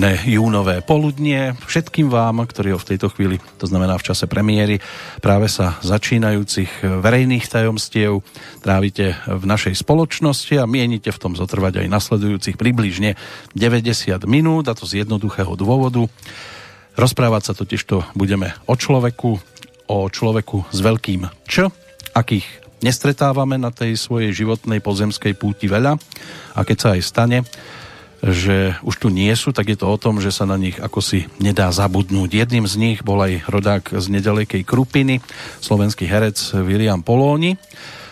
Príjemné júnové poludnie všetkým vám, ktorí ho v tejto chvíli, to znamená v čase premiéry, práve sa začínajúcich verejných tajomstiev trávite v našej spoločnosti a mienite v tom zotrvať aj nasledujúcich približne 90 minút, a to z jednoduchého dôvodu. Rozprávať sa totiž to budeme o človeku, o človeku s veľkým Č, akých nestretávame na tej svojej životnej pozemskej púti veľa a keď sa aj stane, že už tu nie sú, tak je to o tom, že sa na nich ako si nedá zabudnúť. Jedným z nich bol aj rodák z nedalekej Krupiny, slovenský herec William Polóni.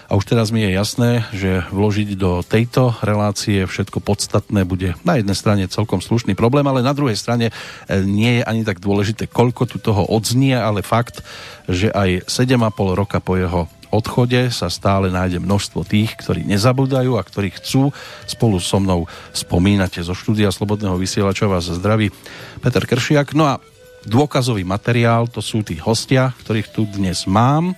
A už teraz mi je jasné, že vložiť do tejto relácie všetko podstatné bude na jednej strane celkom slušný problém, ale na druhej strane e, nie je ani tak dôležité, koľko tu toho odznie, ale fakt, že aj 7,5 roka po jeho odchode sa stále nájde množstvo tých, ktorí nezabúdajú a ktorí chcú spolu so mnou spomínate zo štúdia Slobodného vysielača vás zdraví Peter Kršiak. No a dôkazový materiál to sú tí hostia, ktorých tu dnes mám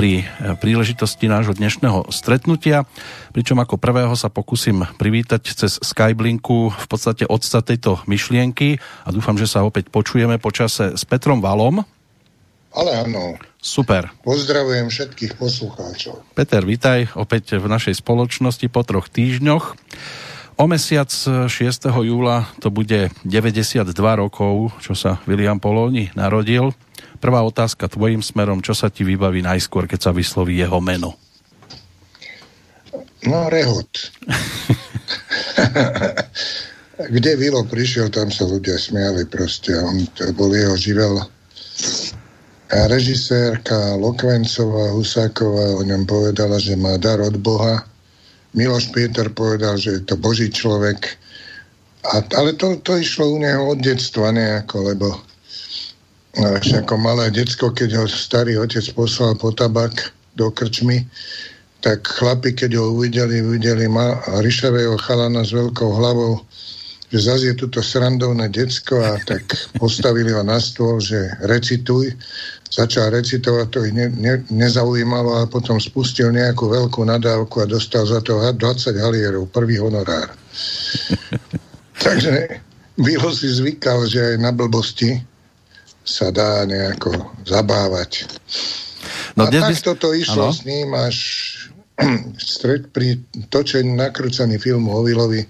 pri eh, príležitosti nášho dnešného stretnutia, pričom ako prvého sa pokúsim privítať cez Skyblinku v podstate odsta tejto myšlienky a dúfam, že sa opäť počujeme počase s Petrom Valom. Ale áno. Super. Pozdravujem všetkých poslucháčov. Peter, vítaj opäť v našej spoločnosti po troch týždňoch. O mesiac 6. júla to bude 92 rokov, čo sa William Poloni narodil. Prvá otázka tvojim smerom, čo sa ti vybaví najskôr, keď sa vysloví jeho meno? No, rehot. Kde Vilo prišiel, tam sa ľudia smiali proste. On, to bol jeho živel režisérka Lokvencová Husáková o ňom povedala, že má dar od Boha. Miloš Pieter povedal, že je to Boží človek. A, ale to, to išlo u neho od detstva nejako, lebo až ako malé decko, keď ho starý otec poslal po tabak do krčmy, tak chlapi, keď ho uvideli, uvideli ma, ryšavého chalana s veľkou hlavou, že zase je tuto srandovné decko a tak postavili ho na stôl, že recituj začal recitovať, to ich ne, ne, nezaujímalo a potom spustil nejakú veľkú nadávku a dostal za to 20 halierov, prvý honorár. Takže Vilo si zvykal, že aj na blbosti sa dá nejako zabávať. No, a tak toto išlo ano? s ním až stred pri točení nakrúcaný film o Vilovi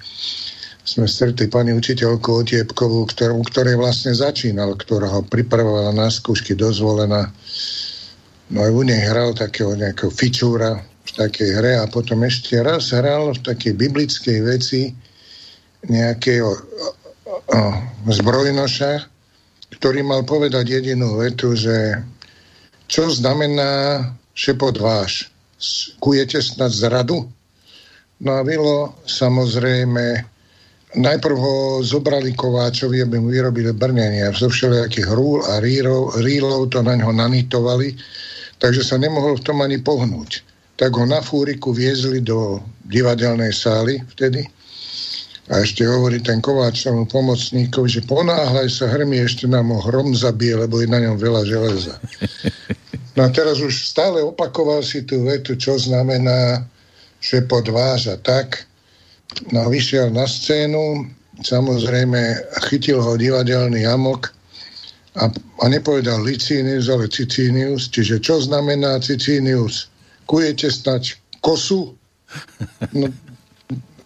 sme stretli pani učiteľku Otiepkovú, ktorú, ktorej vlastne začínal, ktorá ho pripravovala na skúšky dozvolená. No aj u nej hral takého nejakého fičúra v takej hre a potom ešte raz hral v takej biblickej veci nejakého zbrojnoša, ktorý mal povedať jedinú vetu, že čo znamená šepot váš? Kujete snad zradu? No a Vilo samozrejme najprv ho zobrali Kováčovi, aby mu vyrobili brnenia. Zo všelijakých rúl a rírov, rílov to na ňo nanitovali, takže sa nemohol v tom ani pohnúť. Tak ho na fúriku viezli do divadelnej sály vtedy a ešte hovorí ten Kováč tomu pomocníkovi, že ponáhľaj sa hrmi, ešte nám ho hrom zabije, lebo je na ňom veľa železa. No a teraz už stále opakoval si tú vetu, čo znamená šepot váš a tak. No vyšiel na scénu, samozrejme chytil ho divadelný amok a, a nepovedal Licinius, ale Cicinius. Čiže čo znamená Cicinius? Kujete snať kosu? No,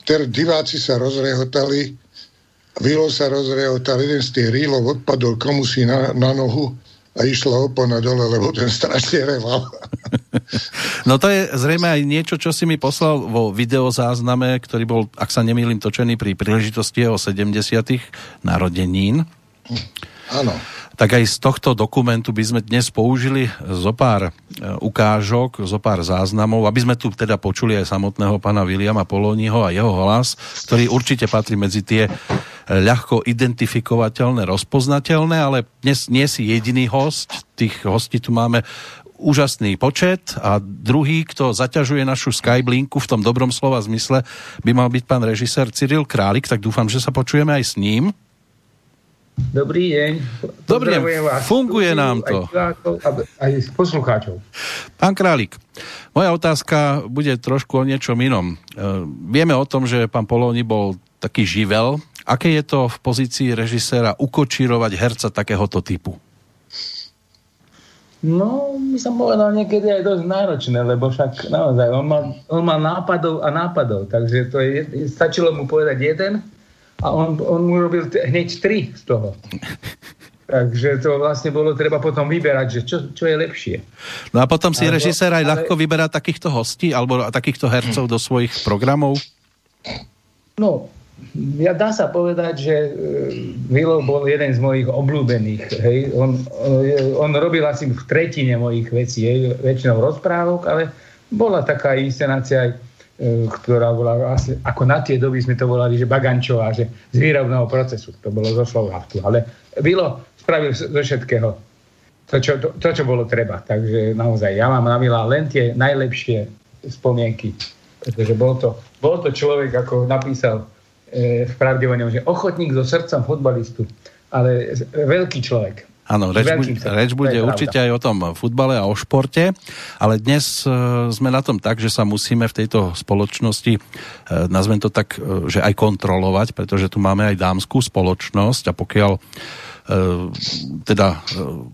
ter diváci sa rozrehotali, Vilo sa rozrehotal, jeden z tých rílov odpadol komu si na, na nohu a išla opona dole, lebo ten strašne reval. No to je zrejme aj niečo, čo si mi poslal vo videozázname, ktorý bol, ak sa nemýlim, točený pri príležitosti jeho 70. narodenín. Áno. Tak aj z tohto dokumentu by sme dnes použili zo pár e, ukážok, zo pár záznamov, aby sme tu teda počuli aj samotného pána Williama Polóniho a jeho hlas, ktorý určite patrí medzi tie ľahko identifikovateľné, rozpoznateľné, ale dnes nie si jediný host, tých hostí tu máme úžasný počet a druhý, kto zaťažuje našu Skyblinku v tom dobrom slova zmysle, by mal byť pán režisér Cyril Králik, tak dúfam, že sa počujeme aj s ním. Dobrý deň. Dobrý deň, funguje nám to. Aj, aj poslucháčov. Pán Králik, moja otázka bude trošku o niečom inom. E, vieme o tom, že pán Polóni bol taký živel aké je to v pozícii režiséra ukočírovať herca takéhoto typu? No, by som povedal niekedy aj dosť náročné, lebo však naozaj on mal, on mal nápadov a nápadov, takže to je, stačilo mu povedať jeden a on, on mu robil t- hneď tri z toho. Takže to vlastne bolo treba potom vyberať, že čo, čo je lepšie. No a potom si režisér aj ale... ľahko vyberá takýchto hostí alebo takýchto hercov do svojich programov? No, ja dá sa povedať, že Vilo bol jeden z mojich obľúbených. Hej. On, on robil asi v tretine mojich vecí, hej, väčšinou rozprávok, ale bola taká inscenácia aj E, ktorá bola asi, ako na tie doby sme to volali, že Bagančová, že z výrobného procesu, to bolo zo Slovávku, ale Vilo spravil zo všetkého to čo, to, to, čo bolo treba. Takže naozaj, ja mám na Vila len tie najlepšie spomienky, pretože bol to, bol to človek, ako napísal e, v pravde o ňom, že ochotník so srdcom futbalistu, ale veľký človek. Áno, reč, bu- reč bude určite aj o tom futbale a o športe, ale dnes e, sme na tom tak, že sa musíme v tejto spoločnosti, e, nazvem to tak, e, že aj kontrolovať, pretože tu máme aj dámskú spoločnosť a pokiaľ teda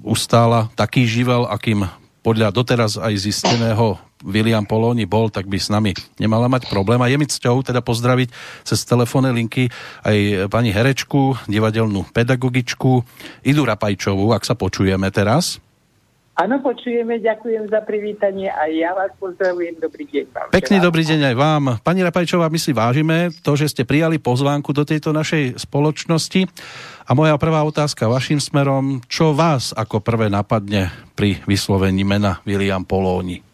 ustála taký živel, akým podľa doteraz aj zisteného William Poloni bol, tak by s nami nemala mať problém. A je mi cťou teda pozdraviť cez telefónne linky aj pani herečku, divadelnú pedagogičku Idu Rapajčovú, ak sa počujeme teraz. Áno, počujeme, ďakujem za privítanie a ja vás pozdravujem. Dobrý deň vám. Pekný dobrý deň aj vám. Pani Rapajčová, my si vážime to, že ste prijali pozvánku do tejto našej spoločnosti. A moja prvá otázka vašim smerom, čo vás ako prvé napadne pri vyslovení mena William Polóni?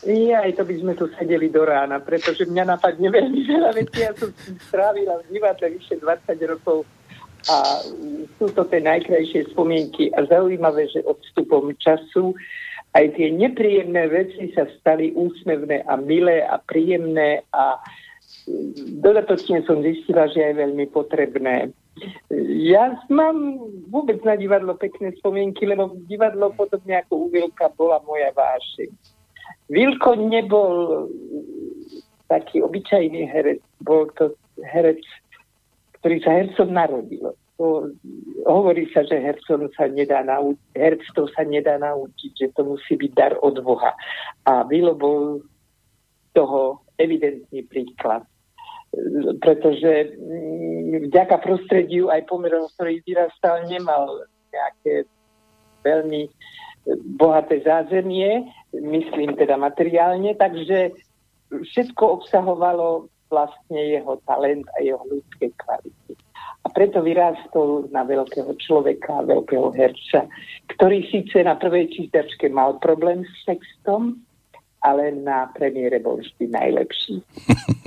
Ja, aj to by sme tu sedeli do rána, pretože mňa napadne veľmi veľa vecí. Ja som strávila v divadle vyše 20 rokov a sú to tie najkrajšie spomienky a zaujímavé, že odstupom času aj tie nepríjemné veci sa stali úsmevné a milé a príjemné a dodatočne som zistila, že je veľmi potrebné. Ja mám vôbec na divadlo pekné spomienky, lebo divadlo podobne ako u Vilka bola moja vášeň Vilko nebol taký obyčajný herec, bol to herec, ktorý sa hercom narodil. To, hovorí sa, že hercom sa nedá naučiť, herctvo sa nedá naučiť, že to musí byť dar od Boha. A Vilo bol toho evidentný príklad. Pretože mm, vďaka prostrediu aj pomerom, ktorý vyrastal, nemal nejaké veľmi bohaté zázemie, myslím teda materiálne, takže všetko obsahovalo vlastne jeho talent a jeho ľudské kvality. A preto vyrástol na veľkého človeka, veľkého herca, ktorý síce na prvej čítačke mal problém s textom, ale na premiére bol vždy najlepší.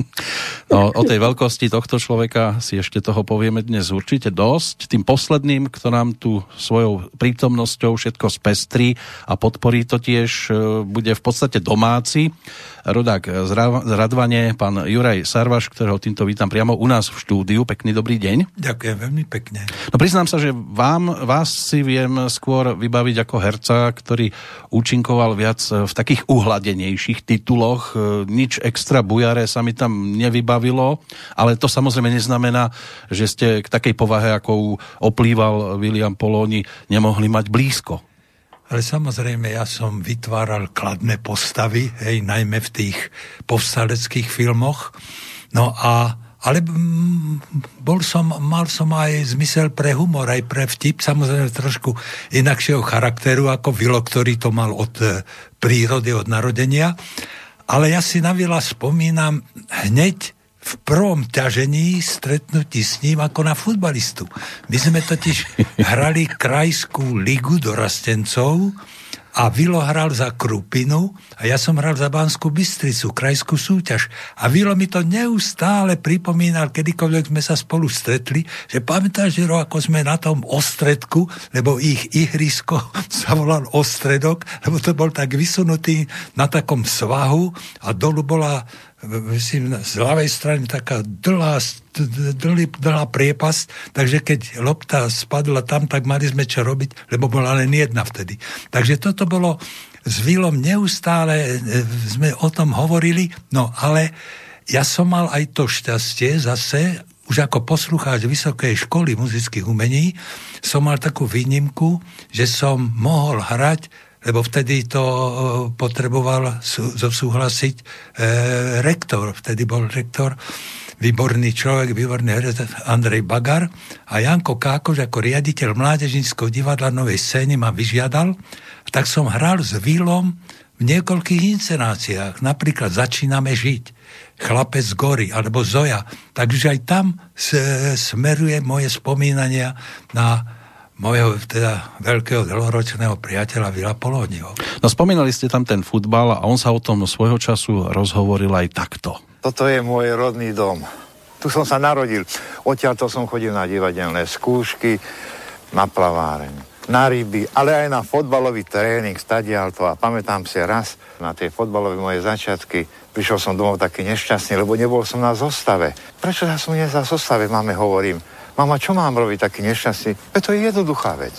No, o tej veľkosti tohto človeka si ešte toho povieme dnes určite dosť. Tým posledným, kto nám tu svojou prítomnosťou všetko spestrí a podporí to tiež, e, bude v podstate domáci rodák z Radvane, pán Juraj Sarvaš, ktorého týmto vítam priamo u nás v štúdiu. Pekný dobrý deň. Ďakujem veľmi pekne. No priznám sa, že vám, vás si viem skôr vybaviť ako herca, ktorý účinkoval viac v takých uhladenejších tituloch. E, nič extra bujare sa mi tam nevybavilo, ale to samozrejme neznamená, že ste k takej povahe, ako oplýval William Poloni, nemohli mať blízko ale samozrejme ja som vytváral kladné postavy, hej, najmä v tých povstaleckých filmoch. No a ale bol som, mal som aj zmysel pre humor, aj pre vtip, samozrejme trošku inakšieho charakteru ako Vilo, ktorý to mal od e, prírody, od narodenia. Ale ja si na Vila spomínam hneď v prvom ťažení stretnutí s ním ako na futbalistu. My sme totiž hrali krajskú ligu dorastencov a Vilo hral za Krupinu a ja som hral za Banskú Bystricu, krajskú súťaž. A Vilo mi to neustále pripomínal, kedykoľvek sme sa spolu stretli, že pamätáš, Jiro, ako sme na tom ostredku, lebo ich ihrisko sa volal ostredok, lebo to bol tak vysunutý na takom svahu a dolu bola myslím, z ľavej strany taká dlhá, dlhý, dlhá priepasť, takže keď lopta spadla tam, tak mali sme čo robiť, lebo bola len jedna vtedy. Takže toto bolo s Vilom neustále, e, sme o tom hovorili, no ale ja som mal aj to šťastie zase, už ako poslucháč Vysokej školy muzických umení som mal takú výnimku, že som mohol hrať lebo vtedy to e, potreboval zosúhlasiť e, rektor, vtedy bol rektor, výborný človek, výborný herec Andrej Bagar a Janko Kákoš ako riaditeľ Mládežníckého divadla Novej scény ma vyžiadal, tak som hral s Vílom v niekoľkých inscenáciách. Napríklad Začíname žiť, Chlapec z gory alebo Zoja. Takže aj tam smeruje moje spomínania na mojho teda veľkého dlhoročného priateľa Vila Polóniho. No spomínali ste tam ten futbal a on sa o tom svojho času rozhovoril aj takto. Toto je môj rodný dom. Tu som sa narodil. Odtiaľ to som chodil na divadelné skúšky, na plaváreň, na ryby, ale aj na fotbalový tréning stadialto. A pamätám si raz na tie fotbalové moje začiatky, prišiel som domov taký nešťastný, lebo nebol som na zostave. Prečo ja som nie za zostave, máme hovorím. Mama, čo mám robiť taký nešťastný? Veď to je jednoduchá vec.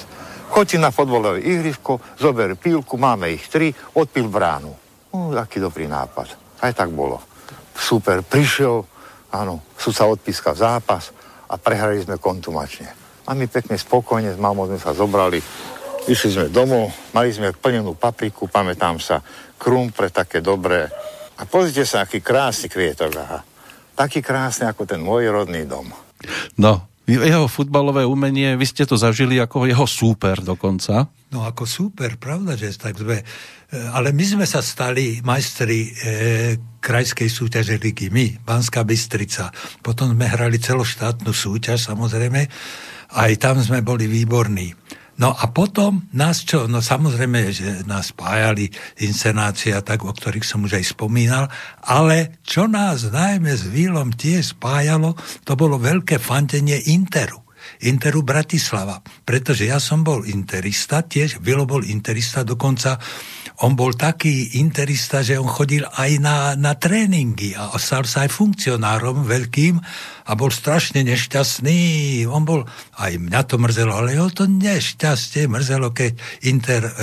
Choď na fotbalové ihrisko, zober pílku, máme ich tri, odpil bránu. No, aký dobrý nápad. Aj tak bolo super, prišiel, áno, sa odpískal zápas a prehrali sme kontumačne. A my pekne spokojne s mamou sme sa zobrali, išli sme domov, mali sme plnenú papriku, pamätám sa, krumple také dobré. A pozrite sa, aký krásny kvietok, aha. Taký krásny ako ten môj rodný dom. No, jeho futbalové umenie, vy ste to zažili ako jeho súper dokonca. No ako súper, pravda, že tak sme... E, ale my sme sa stali majstri e, krajskej súťaže ligy, my, Banská Bystrica. Potom sme hrali celoštátnu súťaž, samozrejme. Aj tam sme boli výborní. No a potom nás čo, no samozrejme, že nás spájali inscenácia, tak, o ktorých som už aj spomínal, ale čo nás najmä s Vílom tiež spájalo, to bolo veľké fantenie Interu. Interu Bratislava. Pretože ja som bol interista, tiež Vilo bol interista, dokonca on bol taký interista, že on chodil aj na, na tréningy a stal sa aj funkcionárom veľkým a bol strašne nešťastný. On bol, aj mňa to mrzelo, ale ho to nešťastie mrzelo, keď Inter e, e,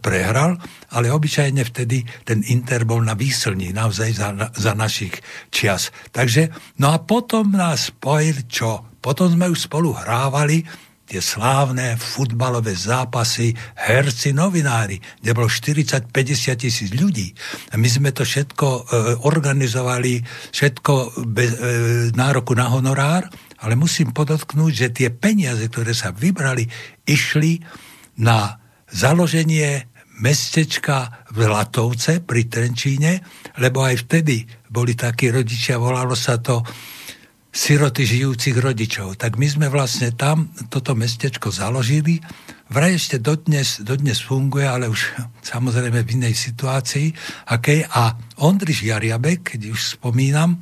prehral, ale obyčajne vtedy ten Inter bol na výslni, naozaj za, za našich čias. Takže, no a potom nás spojil čo? Potom sme už spolu hrávali tie slávne futbalové zápasy, herci, novinári, kde bolo 40-50 tisíc ľudí. A my sme to všetko e, organizovali, všetko bez e, nároku na honorár, ale musím podotknúť, že tie peniaze, ktoré sa vybrali, išli na založenie mestečka v Latovce pri Trenčíne, lebo aj vtedy boli takí rodičia, volalo sa to siroty žijúcich rodičov. Tak my sme vlastne tam toto mestečko založili. Vraj ešte dodnes, dodnes funguje, ale už samozrejme v inej situácii. Okay? A Ondriš Jariabek, keď už spomínam,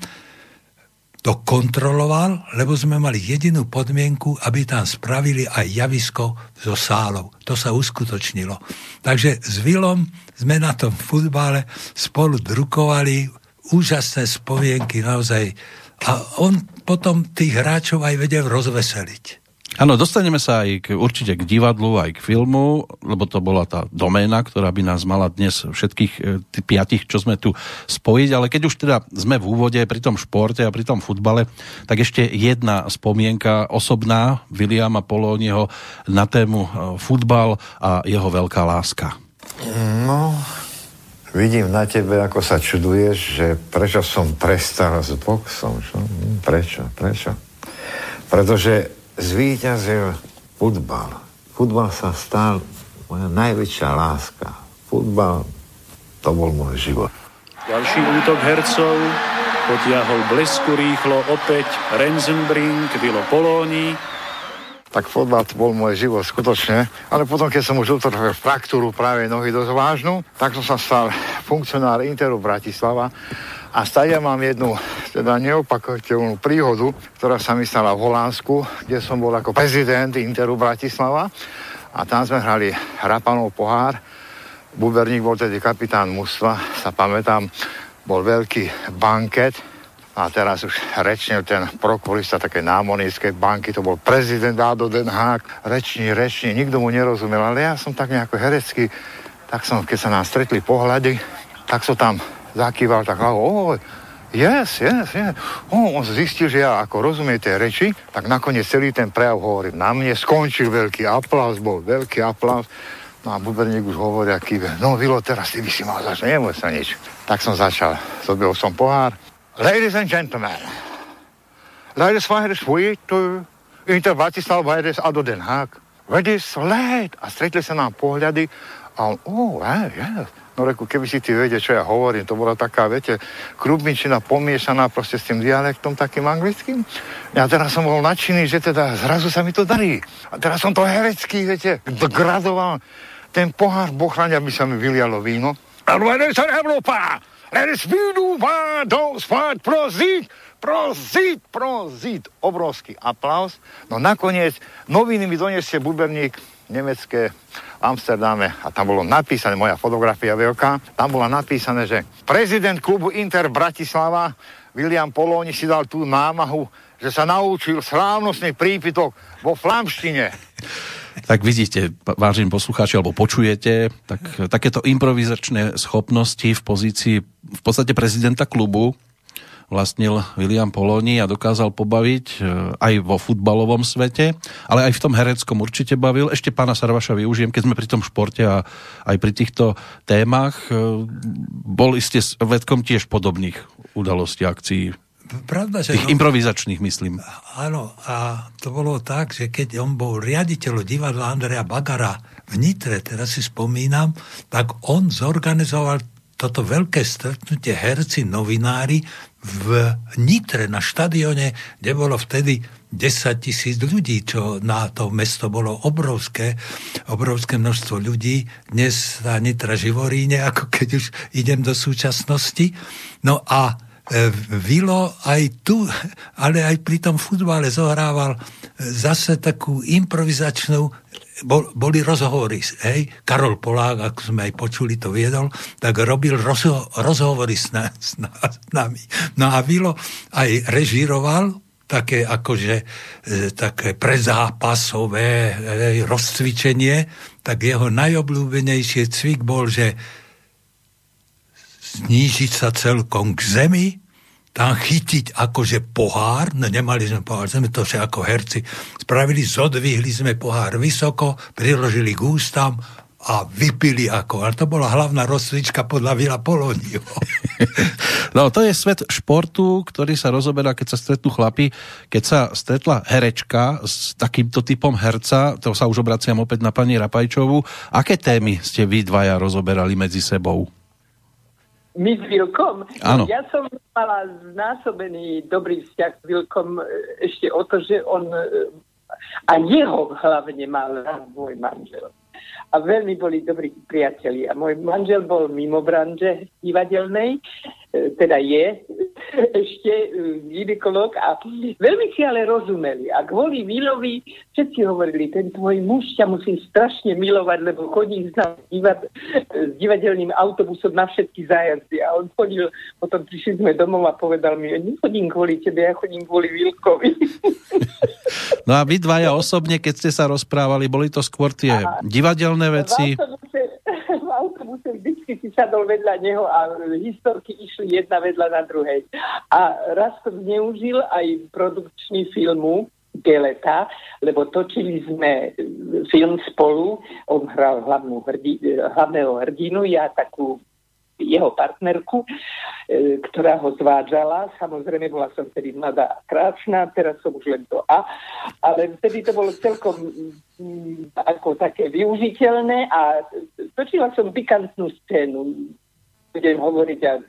to kontroloval, lebo sme mali jedinú podmienku, aby tam spravili aj javisko so sálou. To sa uskutočnilo. Takže s Vilom sme na tom futbale spolu drukovali úžasné spomienky, naozaj a on potom tých hráčov aj vedel rozveseliť. Áno, dostaneme sa aj k, určite k divadlu, aj k filmu, lebo to bola tá doména, ktorá by nás mala dnes všetkých e, piatich, čo sme tu spojiť, ale keď už teda sme v úvode pri tom športe a pri tom futbale, tak ešte jedna spomienka osobná Williama Polónieho na tému e, futbal a jeho veľká láska. No, vidím na tebe, ako sa čuduješ, že prečo som prestal s boxom. Čo? Hm, prečo? Prečo? Pretože zvíťazil futbal. Futbal sa stal moja najväčšia láska. Futbal, to bol môj život. Ďalší útok hercov potiahol blesku rýchlo opäť Renzenbrink, Vilo Polóni, tak fotbal to bol môj život skutočne. Ale potom, keď som už utrhol fraktúru práve nohy dosť vážnu, tak som sa stal funkcionár Interu Bratislava a stále mám jednu teda neopakovateľnú príhodu, ktorá sa mi stala v Holandsku, kde som bol ako prezident Interu Bratislava a tam sme hrali Rapanov pohár. Buberník bol tedy kapitán mužstva, sa pamätám, bol veľký banket, a teraz už rečnil ten prokurista také námonickej banky, to bol prezident Ádo Den Haag, reční, reční, nikto mu nerozumel, ale ja som tak nejako herecký, tak som, keď sa nám stretli pohľady, tak som tam zakýval tak hlavou, oj, Yes, yes, yes. Oh, on zistil, že ja ako rozumiem tej reči, tak nakoniec celý ten prejav hovorí na mne, skončil veľký aplaus, bol veľký aplaus. No a buberník už hovorí, aký no Vilo, teraz ty by si mal začať, nemôj sa nič. Tak som začal, zobral som pohár. Ladies and gentlemen, Ladies van het sweet, inter Bratislav Vajdes a do Den Haag. Ready, sled. A stretli sa nám pohľady a on, oh, yeah, yeah. No reku, keby si ty vedel, čo ja hovorím, to bola taká, viete, krupničina pomiešaná proste s tým dialektom takým anglickým. Ja teraz som bol nadšený, že teda zrazu sa mi to darí. A teraz som to herecký, viete, gradoval. Ten pohár bochrania by sa mi vylialo víno. Európa, vínu, do spát, prosím, Prozit, prozit, obrovský aplaus. No nakoniec noviny mi donesie buberník nemecké Amsterdame a tam bolo napísané, moja fotografia veľká, tam bola napísané, že prezident klubu Inter Bratislava William Polóni si dal tú námahu, že sa naučil slávnostný prípitok vo flamštine. Tak vidíte, vážení poslucháči, alebo počujete, tak takéto improvizačné schopnosti v pozícii v podstate prezidenta klubu vlastnil William Poloni a dokázal pobaviť e, aj vo futbalovom svete, ale aj v tom hereckom určite bavil. Ešte pána Sarvaša využijem, keď sme pri tom športe a aj pri týchto témach. E, boli ste vedkom tiež podobných udalostí, akcií Pravda, že Tých no, improvizačných, myslím. Áno, a to bolo tak, že keď on bol riaditeľ divadla Andreja Bagara v Nitre, teraz si spomínam, tak on zorganizoval toto veľké stretnutie herci, novinári v Nitre na štadióne, kde bolo vtedy 10 tisíc ľudí, čo na to mesto bolo obrovské, obrovské množstvo ľudí. Dnes sa Nitra živoríne, ako keď už idem do súčasnosti. No a Vilo aj tu, ale aj pri tom futbale zohrával e, zase takú improvizačnú bol, boli rozhovory, hej, Karol Polák, ako sme aj počuli, to viedol, tak robil rozho- rozhovory s, na, s, na, s nami. No a Vilo aj režíroval také akože e, také prezápasové e, rozcvičenie, tak jeho najobľúbenejší cvik bol, že znížiť sa celkom k zemi, tam chytiť akože pohár, no nemali sme pohár, sme to že ako herci spravili, zodvihli sme pohár vysoko, priložili k ústam a vypili ako. Ale to bola hlavná rozcvička podľa Vila Polóniu. No to je svet športu, ktorý sa rozoberá, keď sa stretnú chlapi. Keď sa stretla herečka s takýmto typom herca, to sa už obraciam opäť na pani Rapajčovú, aké témy ste vy dvaja rozoberali medzi sebou? My s Vilkom? Áno. Ja som mala znásobený dobrý vzťah s Vilkom e, ešte o to, že on e, a jeho hlavne mal môj manžel a veľmi boli dobrí priatelia. Môj manžel bol mimo branže divadelnej, e, teda je ešte e, ginekolog a veľmi si ale rozumeli. A kvôli Vilovi všetci hovorili, ten tvoj muž ťa musí strašne milovať, lebo chodí s, divad, s divadelným autobusom na všetky zájazdy. A on chodil, potom prišli sme domov a povedal mi, nechodím kvôli tebe, ja chodím kvôli Vilkovi. No a vy dvaja osobne, keď ste sa rozprávali, boli to skôr tie divadelné iné veci. V autobuse, v autobuse vždycky si sadol vedľa neho a historky išli jedna vedľa na druhej. A raz to zneužil aj produkčný filmu, Geleta, lebo točili sme film spolu, on hral hlavnú hrdi, hlavného hrdinu, ja takú jeho partnerku, e, ktorá ho zvádzala. Samozrejme, bola som vtedy mladá a krásna, teraz som už len to A, ale vtedy to bolo celkom mm, ako také využiteľné a točila som pikantnú scénu. Budem hovoriť a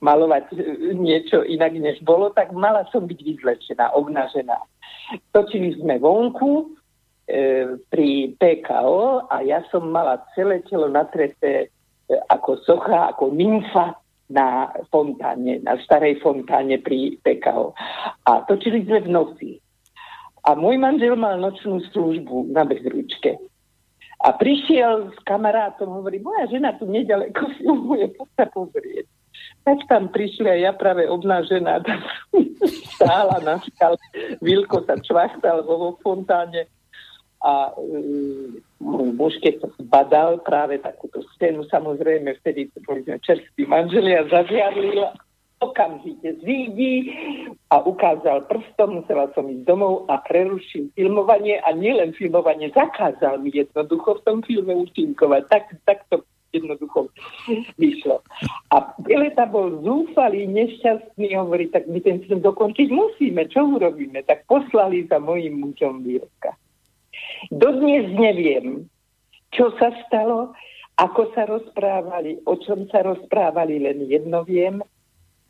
malovať niečo inak, než bolo, tak mala som byť vyzlečená, obnažená. Točili sme vonku, e, pri PKO a ja som mala celé telo natreté ako socha, ako nymfa na fontáne, na starej fontáne pri PKO. A točili sme v noci. A môj manžel mal nočnú službu na bezručke. A prišiel s kamarátom, hovorí, moja žena tu nedaleko filmuje, poď sa pozrieť. Tak tam prišli a ja práve obnážená tam stála na skal. Vilko sa čvachtal vo fontáne a um, môj muž, keď to zbadal práve takúto scénu, samozrejme vtedy to boli sme čerství manželia, zažiarli okamžite zídi a ukázal prstom, musela som ísť domov a prerušil filmovanie a nielen filmovanie, zakázal mi jednoducho v tom filme účinkovať. Tak, tak to jednoducho vyšlo. A Pileta bol zúfalý, nešťastný, hovorí, tak my ten film dokončiť musíme, čo urobíme? Tak poslali za mojim mužom výroka. Dodnes neviem, čo sa stalo, ako sa rozprávali, o čom sa rozprávali, len jedno viem,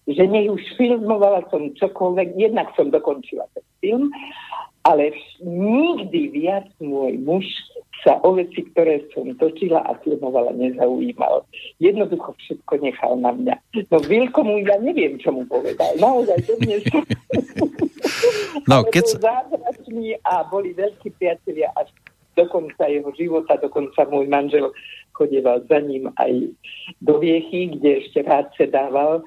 že nech už filmovala som čokoľvek, jednak som dokončila ten film, ale nikdy viac môj muž sa o veci, ktoré som točila a filmovala, nezaujímal. Jednoducho všetko nechal na mňa. No Vilkomu ja neviem, čo mu povedal. Naozaj to dnes... no, keď... zázračný a boli veľkí priatelia až do konca jeho života, dokonca môj manžel chodieval za ním aj do Viechy, kde ešte rád sedával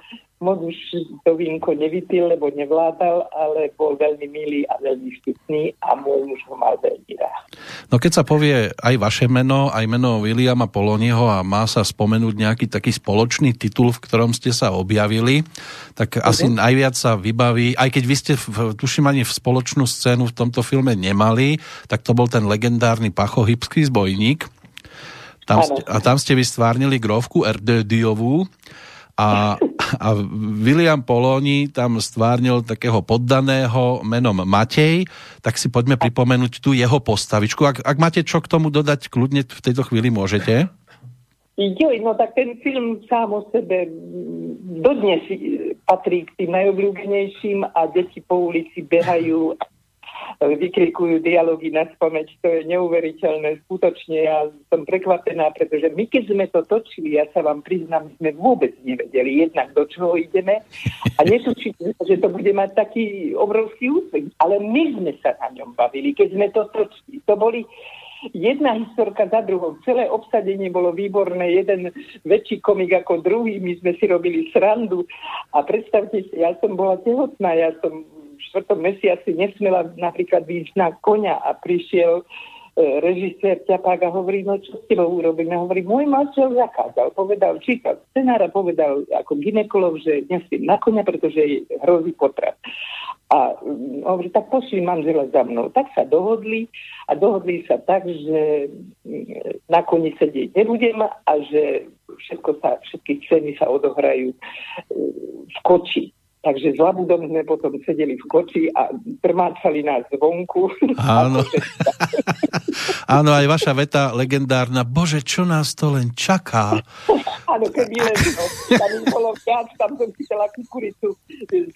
moc už to vínko nevypil, lebo nevládal, ale bol veľmi milý a veľmi štutný a môj muž ho mal veľmi rád. No keď sa povie aj vaše meno, aj meno Williama Poloniho a má sa spomenúť nejaký taký spoločný titul, v ktorom ste sa objavili, tak uh-huh. asi najviac sa vybaví, aj keď vy ste, v, tuším, ani v spoločnú scénu v tomto filme nemali, tak to bol ten legendárny pachohybský zbojník. Tam ste, a tam ste vystvárnili grovku Erdödiovú, a, a William Poloni tam stvárnil takého poddaného menom Matej, tak si poďme pripomenúť tú jeho postavičku. Ak, ak máte čo k tomu dodať, kľudne v tejto chvíli môžete. Jo, no tak ten film sám o sebe dodnes patrí k tým najobľúbenejším a deti po ulici behajú vykrikujú dialógy na spomeň, to je neuveriteľné. Skutočne ja som prekvapená, pretože my keď sme to točili, ja sa vám priznám, sme vôbec nevedeli jednak do čoho ideme a netučili, že to bude mať taký obrovský úspech. Ale my sme sa na ňom bavili, keď sme to točili. To boli jedna historka za druhou. Celé obsadenie bolo výborné, jeden väčší komik ako druhý, my sme si robili srandu a predstavte si, ja som bola tehotná, ja som štvrtom mesiaci nesmela napríklad výjsť na konia a prišiel e, režisér ťapák a hovorí, no čo s tebou urobíme? Hovorí, môj manžel zakázal, povedal, čítal scenára, povedal ako ginekolog, že nesmím na konia, pretože je hrozí potrat. A mm, hovorí, tak pošli manžela za mnou. Tak sa dohodli a dohodli sa tak, že mm, na koni sedieť nebudem a že všetko sa, všetky scény sa odohrajú e, v koči. Takže s Labudom sme potom sedeli v koči a trmácali nás zvonku. Áno. Áno, aj vaša veta legendárna. Bože, čo nás to len čaká? Áno, keby len to. Tam bolo viac, tam som chytala kukuricu.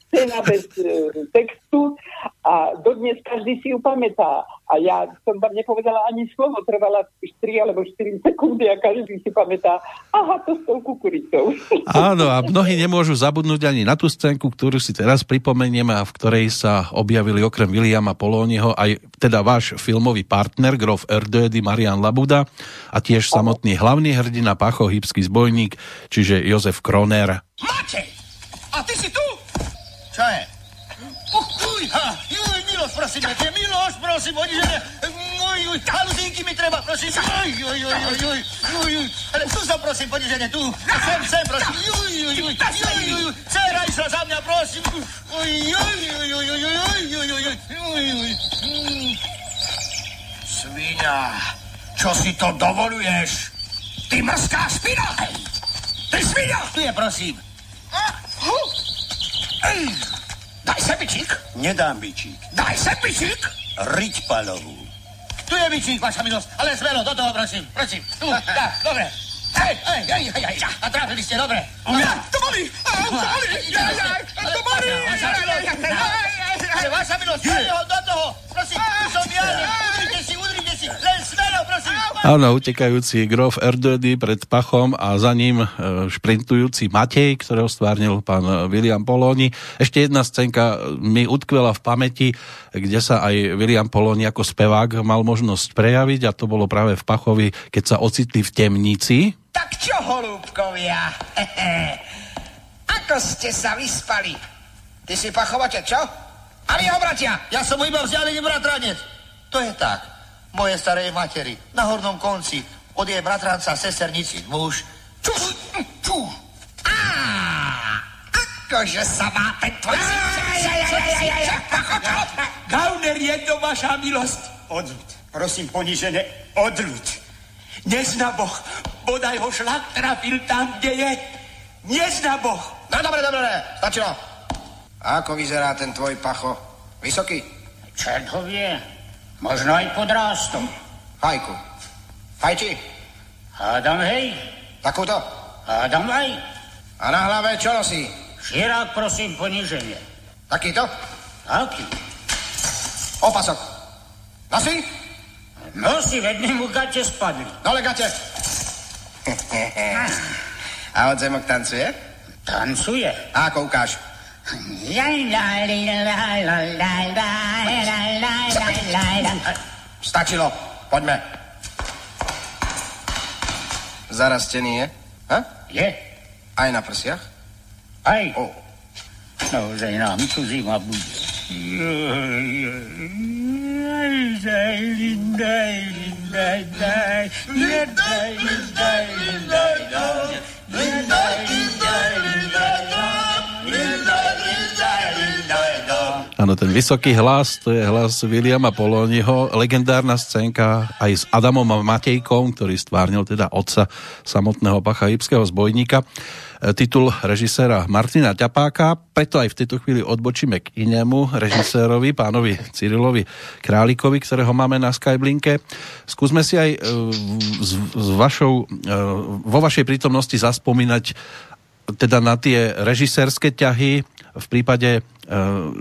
Scéna bez e, textu a dodnes každý si ju pamätá. A ja som vám nepovedala ani slovo, trvala 3 alebo 4 sekundy a každý si pamätá, aha, to s tou kukuricou. Áno, a mnohí nemôžu zabudnúť ani na tú scénku, ktorú si teraz pripomenieme a v ktorej sa objavili okrem Williama Polóniho aj teda váš filmový partner, grof Erdödy Marian Labuda a tiež samotný hlavný hrdina Pacho, hybský zbojník, čiže Jozef Kroner. Matej! A ty si tu? Čo je? Uj, ha, juj, Miloš, prosím, te, Miloš, prosím, oni, že... Uj, uj, haluzinky mi treba, prosím. Uj, uj, uj, uj, uj, uj, uj. Ale tu som, prosím, poď, že ne, tu. Sem, sem, prosím. Uj, uj, uj, uj, uj, uj. Dcera išla za mňa, prosím. Uj, uj, uj, uj, uj, uj, uj, uj, uj, uj, uj. Svinia, čo si to dovoluješ? Ty mrská spina! Ty svinia! Tu je, prosím. Daj sa bičík. Nedám bičík. Daj sa bičík. Riť palovú. Tu je bičík, vaša milosť, ale smelo, do toho, prosím, prosím. Tu, tak, dobre. Hej, hej, hej, hej, hej, a trafili ste, dobre. To boli, to boli, to boli. Vaša milosť, do toho, prosím, tu som ja, udrite Áno, utekajúci grof Erdödy pred pachom a za ním e, šprintujúci Matej, ktorého stvárnil pán William Poloni. Ešte jedna scénka mi utkvela v pamäti, kde sa aj William Poloni ako spevák mal možnosť prejaviť a to bolo práve v Pachovi, keď sa ocitli v temnici. Tak čo, holúbkovia? Ako ste sa vyspali? Ty si pachovateľ, čo? Ale jeho bratia, ja som iba vzdialený bratranec. To je tak moje starej materi, na hornom konci, od jej bratranca sesternici muž. Ču, ču. Á, Akože sa máte tvoj... Gauner je to vaša milosť. Odľud. Prosím, ponižené, odľud. Nezna Boh. Bodaj ho šlak trafil tam, kde je. Nezna Boh. No dobre, dobre, stačilo. Ako vyzerá ten tvoj pacho? Vysoký? Čert ho vie. Možno aj pod rástom. Hajku. Fajči? Hádam hej. Takúto? Hádam aj. A na hlave čo nosí? Širák, prosím, poniženie. Takýto? Aký? Opasok. Nosí? Nosí, veď mu gate spadli. Dole gate. A od zemok tancuje? Tancuje. A ako ukáž? Stačilo, poďme. Zarastený je? Ha? Je. Aj na prsiach? Aj. O. No, že nám tu zima bude. Áno, ten vysoký hlas, to je hlas Williama Poloniho, legendárna scénka aj s Adamom Matejkom, ktorý stvárnil teda otca samotného pachajípskeho zbojníka. E, titul režiséra Martina Ťapáka, preto aj v tejto chvíli odbočíme k inému režisérovi, pánovi Cyrilovi Králikovi, ktorého máme na Skyblinke. Skúsme si aj e, s, s vašou, e, vo vašej prítomnosti zaspomínať teda na tie režisérske ťahy v prípade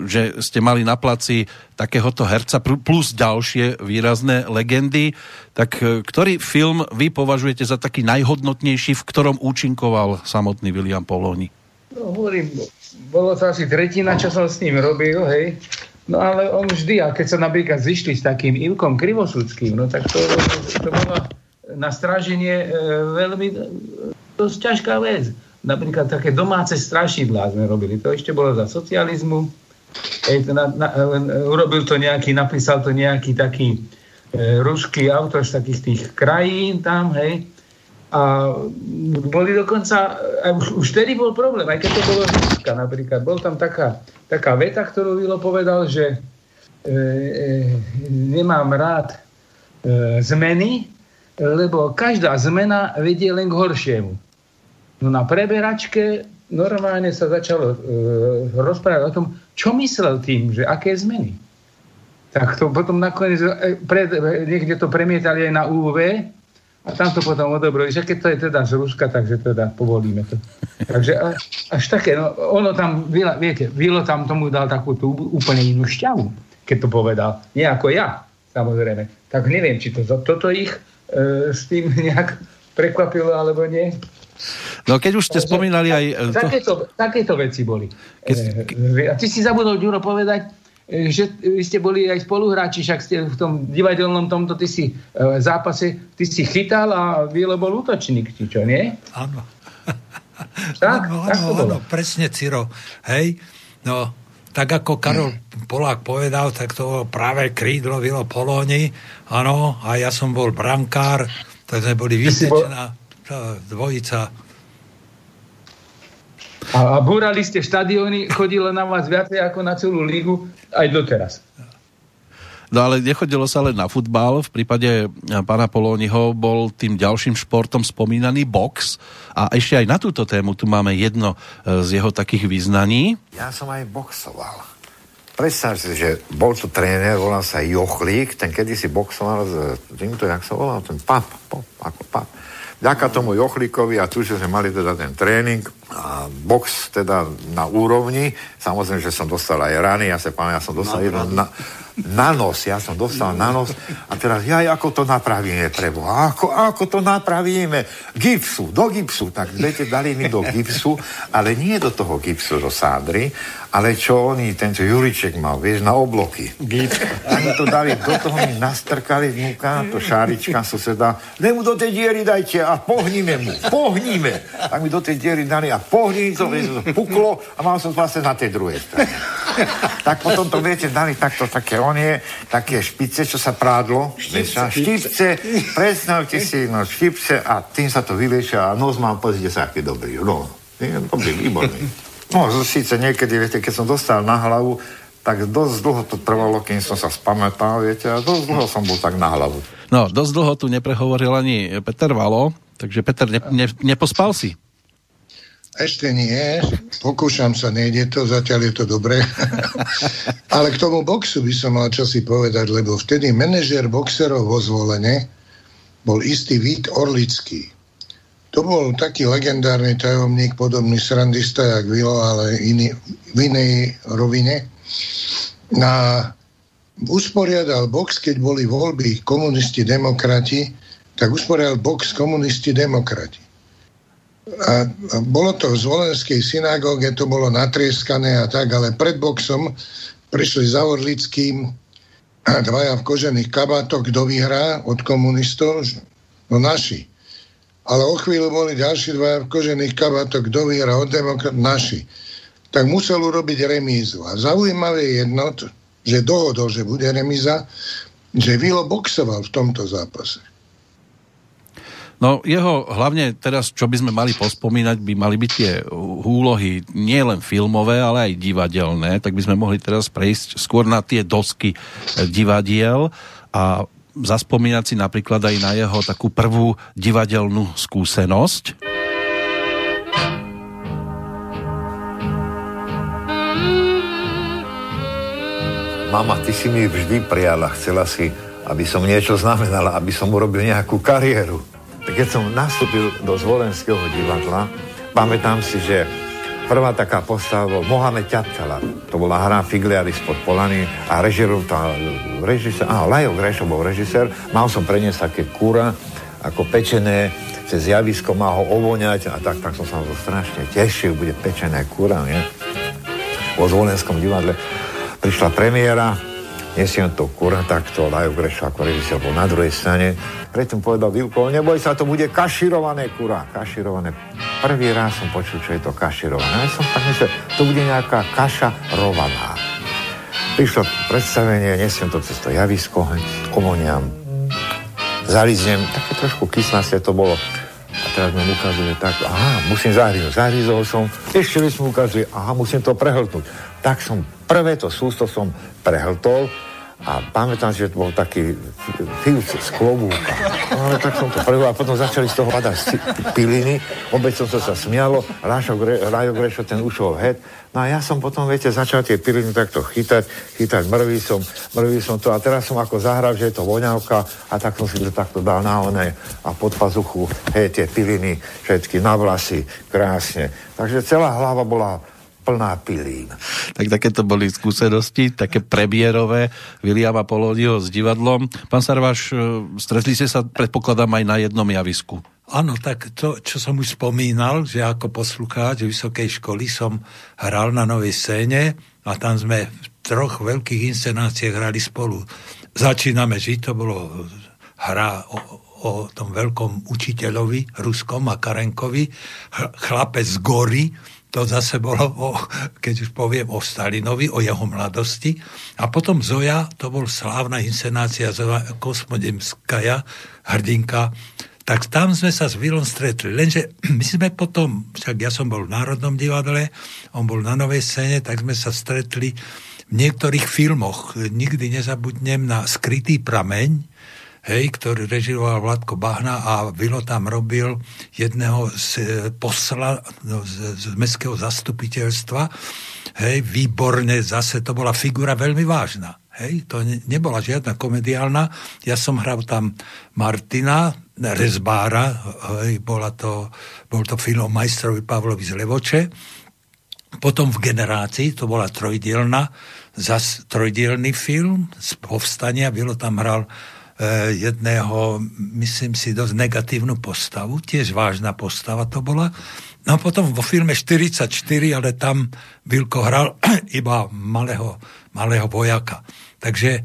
že ste mali na placi takéhoto herca plus ďalšie výrazné legendy, tak eh, ktorý film vy považujete za taký najhodnotnejší, v ktorom účinkoval samotný William Poloni? No, hovorím, bolo to asi tretina, čo som s ním robil, hej. No ale on vždy, a keď sa napríklad zišli s takým Ilkom Krivosudským, no tak to, to bolo na stráženie e, veľmi dosť ťažká vec napríklad také domáce strašidlá sme robili. To ešte bolo za socializmu. Ej, na, na, urobil to nejaký, napísal to nejaký taký e, ruský autor z takých tých krajín tam, hej. A boli dokonca, aj už, už vtedy bol problém, aj keď to bolo Ruska napríklad. Bol tam taká, taká veta, ktorú Vilo povedal, že e, e, nemám rád e, zmeny, lebo každá zmena vedie len k horšiemu. No na preberačke normálne sa začalo e, rozprávať o tom, čo myslel tým, že aké zmeny. Tak to potom nakoniec, e, pred, e, niekde to premietali aj na UV a tam to potom odobrili, že keď to je teda z Ruska, takže teda povolíme to. Takže až také, no ono tam, viete, Vilo tam tomu dal takú tú úplne inú šťavu, keď to povedal. Nie ako ja, samozrejme. Tak neviem, či to, toto ich e, s tým nejak prekvapilo, alebo nie. No keď už ste spomínali aj... E, takéto, takéto veci boli. Keď... E, a ty si zabudol, Ďuro, povedať, že vy ste boli aj spoluhráči, však ste v tom divadelnom tomto, ty si zápase, ty si chytal a Vilo bol útočník, či čo, nie? Áno. Tak, áno, tak áno, áno, presne, Ciro. Hej, no, tak ako Karol Polák povedal, tak to bolo práve krídlo Vilo Polóni, áno, a ja som bol brankár, tak sme boli vystečená dvojica. A, a búrali ste štadióny, chodilo na vás viacej ako na celú lígu, aj doteraz. No ale nechodilo sa len na futbal. V prípade pána Polóniho bol tým ďalším športom spomínaný box. A ešte aj na túto tému tu máme jedno e, z jeho takých význaní. Ja som aj boxoval. Predstav si, že bol tu tréner, volal sa Jochlík, ten kedysi boxoval s týmto, jak sa volal, ten pap, pap, ako pap. Vďaka tomu Jochlíkovi a tu, že sme mali teda ten tréning a box teda na úrovni, samozrejme, že som dostal aj rany, ja sa pamätám, ja som dostal jedno na, na nos, ja som dostal na nos a teraz ja ako to napravíme prebo, ako, ako to napravíme? Gipsu, do gipsu, tak viete, dali mi do gipsu, ale nie do toho gipsu, do sádry, ale čo oni, tento Juriček mal, vieš, na obloky. Oni to dali, do toho mi nastrkali vnúka, to šárička suseda, mu do tej diery dajte a pohníme mu, pohníme. Tak mi do tej diery dali a pohnili to, vieš, puklo a mal som vlastne na tej druhej strane. tak potom to, viete, dali takto také onie, také špice, čo sa prádlo, štipce, štipce predstavte si, no štipce a tým sa to vyviešia a nos mám, pozrite sa, aký dobrý, no, dobrý, výborný. No, síce niekedy, viete, keď som dostal na hlavu, tak dosť dlho to trvalo, kým som sa spamätal, viete, a dosť dlho som bol tak na hlavu. No, dosť dlho tu neprehovoril ani Peter Valo, takže Peter, ne, ne, nepospal si? Ešte nie, pokúšam sa, nejde to, zatiaľ je to dobré. Ale k tomu boxu by som mal čosi povedať, lebo vtedy manažer boxerov vo zvolenie bol istý Vít Orlický. To bol taký legendárny tajomník, podobný srandista, jak Vilo, ale iný, v inej rovine. Na, usporiadal box, keď boli voľby komunisti-demokrati, tak usporiadal box komunisti-demokrati a, a bolo to v zvolenskej synagóge, to bolo natrieskané a tak, ale pred boxom prišli za Orlickým a dvaja v kožených kabátoch, kto vyhrá od komunistov? No naši. Ale o chvíľu boli ďalší dvaja v kožených kabátoch, kto vyhrá od demokrat? Naši. Tak musel urobiť remízu. A zaujímavé je jedno, že dohodol, že bude remíza, že Vilo boxoval v tomto zápase. No jeho hlavne teraz, čo by sme mali pospomínať, by mali byť tie úlohy nie len filmové, ale aj divadelné, tak by sme mohli teraz prejsť skôr na tie dosky eh, divadiel a zaspomínať si napríklad aj na jeho takú prvú divadelnú skúsenosť. Mama, ty si mi vždy prijala, chcela si, aby som niečo znamenala, aby som urobil nejakú kariéru keď som nastúpil do Zvolenského divadla, pamätám si, že prvá taká postava bol Mohamed Ťapčala. To bola hra Figliari spod Polany a režiroval tá režisér, áno, Lajo Grešo bol režisér, mal som preniesť také kúra, ako pečené, cez javisko má ho ovoňať a tak, tak som sa to strašne tešil, bude pečené kúra, nie? Vo Zvolenskom divadle prišla premiéra, nesiem to kura takto, Lajo Grešo ako režisér bol na druhej strane. Predtým povedal Vilko, neboj sa, to bude kaširované kura, kaširované. Prvý raz som počul, čo je to kaširované. Ja som tak myslel, to bude nejaká kaša rovaná. Prišlo predstavenie, nesiem to cez to javisko, omoniam, zaliznem, také trošku kyslaste to bolo. A teraz mi ukazuje tak, aha, musím zahryznúť. Zahryzol som, ešte mi ukazuje, aha, musím to prehltnúť. Tak som, prvé to sústo som prehltol, a pamätám že to bol taký filc z klobúka. No, ale tak som to prvý a potom začali z toho padať piliny, obec som sa smialo, Rášo Gre, Grešo ten ušol head. No a ja som potom, viete, začal tie piliny takto chytať, chytať, mrvý som, mrvý som to a teraz som ako zahral, že je to voňavka a tak som si to takto dal na oné a pod pazuchu, hej, tie piliny, všetky na vlasy, krásne. Takže celá hlava bola plná pilín. Tak takéto boli skúsenosti, také prebierové Viliama Polódio s divadlom. Pán Sarváš, e, stretli ste sa, predpokladám, aj na jednom javisku. Áno, tak to, čo som už spomínal, že ako poslucháč vysokej školy som hral na novej scéne a tam sme v troch veľkých inscenáciách hrali spolu. Začíname žiť, to bolo hra o, o tom veľkom učiteľovi, Ruskom a Karenkovi, chlapec z Gory, to zase bolo, o, keď už poviem, o Stalinovi, o jeho mladosti. A potom Zoja, to bol slávna inscenácia Zoja Kosmodemskaja, hrdinka. Tak tam sme sa s Vilom stretli. Lenže my sme potom, však ja som bol v Národnom divadle, on bol na novej scéne, tak sme sa stretli v niektorých filmoch. Nikdy nezabudnem na Skrytý prameň, hej, ktorý režiroval Vladko Bahna a Vilo tam robil jedného z e, posla no, z, z mestského zastupiteľstva. Hej, výborne, zase to bola figura veľmi vážna. Hej, to ne, nebola žiadna komediálna. Ja som hral tam Martina, Rezbára, hej, bola to, bol to film o majstrovi Pavlovi z Levoče. Potom v generácii, to bola trojdielna, zas trojdielný film z povstania, Vilo tam hral jedného, myslím si, dosť negatívnu postavu, tiež vážna postava to bola. No a potom vo filme 44, ale tam Vilko hral iba malého, malého vojaka. Takže e,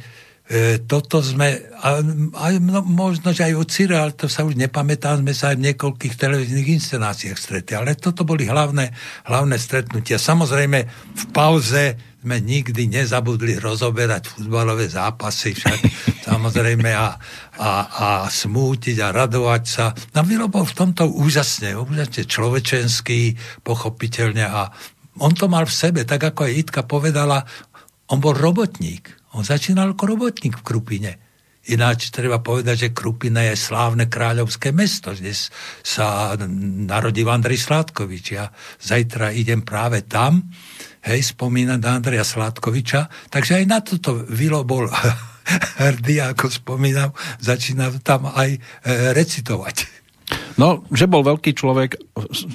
toto sme, a, a no, možno, že aj od Cire, ale to sa už nepamätám, sme sa aj v niekoľkých televíznych inscenáciách stretli. Ale toto boli hlavné, hlavné stretnutia. Samozrejme, v pauze sme nikdy nezabudli rozoberať futbalové zápasy, však samozrejme a, a, a smútiť a radovať sa. No Vilo bol v tomto úžasne, úžasne človečenský, pochopiteľne a on to mal v sebe, tak ako aj Itka povedala, on bol robotník. On začínal ako robotník v Krupine. Ináč treba povedať, že Krupina je slávne kráľovské mesto, kde sa narodil Andrej Sládkovič. Ja zajtra idem práve tam, hej, spomínať na Andreja Sládkoviča, takže aj na toto Vilo bol hrdý, ako spomínam, začína tam aj e, recitovať. No, že bol veľký človek,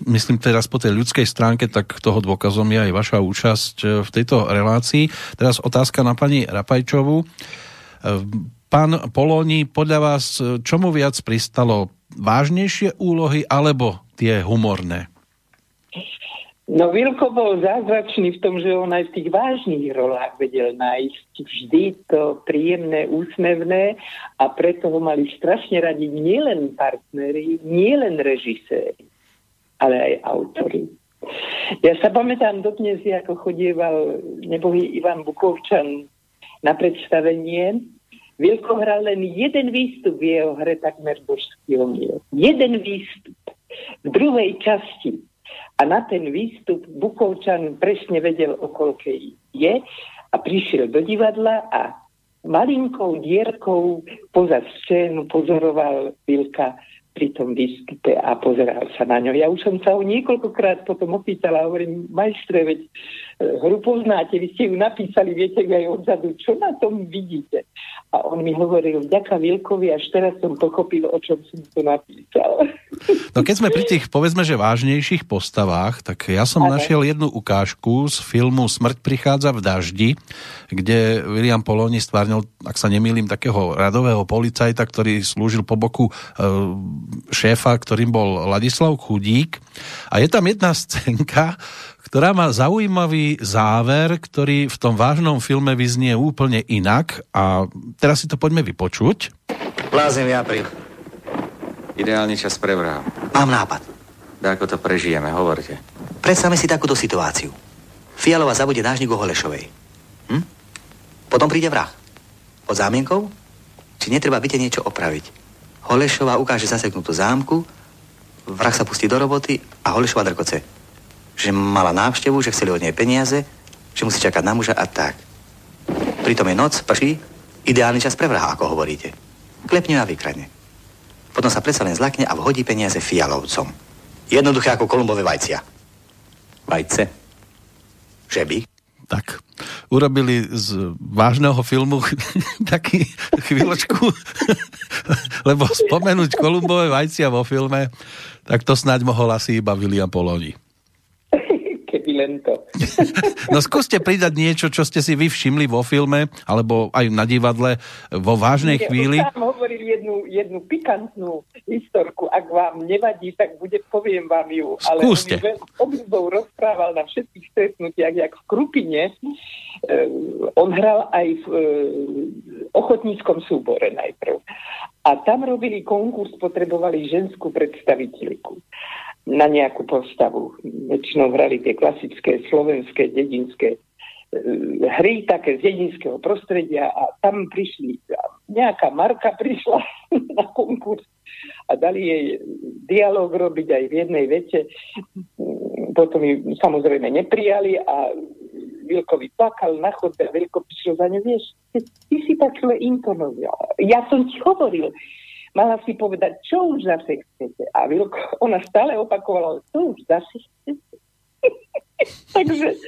myslím teraz po tej ľudskej stránke, tak toho dôkazom je aj vaša účasť e, v tejto relácii. Teraz otázka na pani Rapajčovu. E, pán Polóni, podľa vás e, čomu viac pristalo? Vážnejšie úlohy alebo tie humorné? No Vilko bol zázračný v tom, že on aj v tých vážnych rolách vedel nájsť vždy to príjemné, úsmevné a preto ho mali strašne radi nielen partneri, nielen režiséri, ale aj autory. Ja sa pamätám dodnes, ako chodieval nebohý Ivan Bukovčan na predstavenie. Vilko hral len jeden výstup v jeho hre takmer božský omiel. Jeden výstup. V druhej časti a na ten výstup Bukovčan presne vedel, o koľkej je a prišiel do divadla a malinkou dierkou poza scénu pozoroval Vilka pri tom výstupe a pozeral sa na ňo. Ja už som sa ho niekoľkokrát potom opýtala, hovorím, majstre, veď e, hru poznáte, vy ste ju napísali, viete aj odzadu, čo na tom vidíte? A on mi hovoril, vďaka Vilkovi, až teraz som pochopil, o čom som to napísal. No keď sme pri tých, povedzme, že vážnejších postavách, tak ja som Ale. našiel jednu ukážku z filmu Smrť prichádza v daždi, kde William Poloni stvárnil, ak sa nemýlim, takého radového policajta, ktorý slúžil po boku e, šéfa, ktorým bol Ladislav Chudík. A je tam jedna scénka, ktorá má zaujímavý záver, ktorý v tom vážnom filme vyznie úplne inak a teraz si to poďme vypočuť. Bláznivý apríl. Ideálny čas pre vrah. Mám nápad. Da, ako to prežijeme, hovorte. Predstavme si takúto situáciu. Fialova zabude nážnik u Holešovej. Hm? Potom príde vrah. Pod zámienkou? Či netreba byte niečo opraviť? Holešová ukáže zaseknutú zámku, vrah sa pustí do roboty a Holešová drkoce že mala návštevu, že chceli od nej peniaze, že musí čakať na muža a tak. Pritom je noc, prší, ideálny čas pre vraha, ako hovoríte. Klepne a vykradne. Potom sa predsa len zlakne a vhodí peniaze fialovcom. Jednoduché ako kolumbové vajcia. Vajce. Žeby. Tak, urobili z vážneho filmu taký chvíľočku, lebo spomenúť kolumbové vajcia vo filme, tak to snáď mohol asi iba William Poloni len to. no skúste pridať niečo, čo ste si vy všimli vo filme, alebo aj na divadle vo vážnej Nie, chvíli. Ja hovoril jednu, jednu pikantnú historku. Ak vám nevadí, tak bude, poviem vám ju. Skúste. Ale mi rozprával na všetkých stretnutiach, jak v Krupine. Uh, on hral aj v uh, ochotníckom súbore najprv. A tam robili konkurs, potrebovali ženskú predstaviteľku na nejakú postavu. Väčšinou hrali tie klasické slovenské dedinské e, hry také z dedinského prostredia a tam prišli, nejaká Marka prišla na konkurs a dali jej dialog robiť aj v jednej vete. Potom ju samozrejme neprijali a Vilkovi plakal na chodbe a Vilko prišiel za ňu, vieš, ty, ty si tak zle intonoval. Ja som ti hovoril, mala si povedať, čo už zase chcete. A Vilko, ona stále opakovala, čo už zase chcete. Takže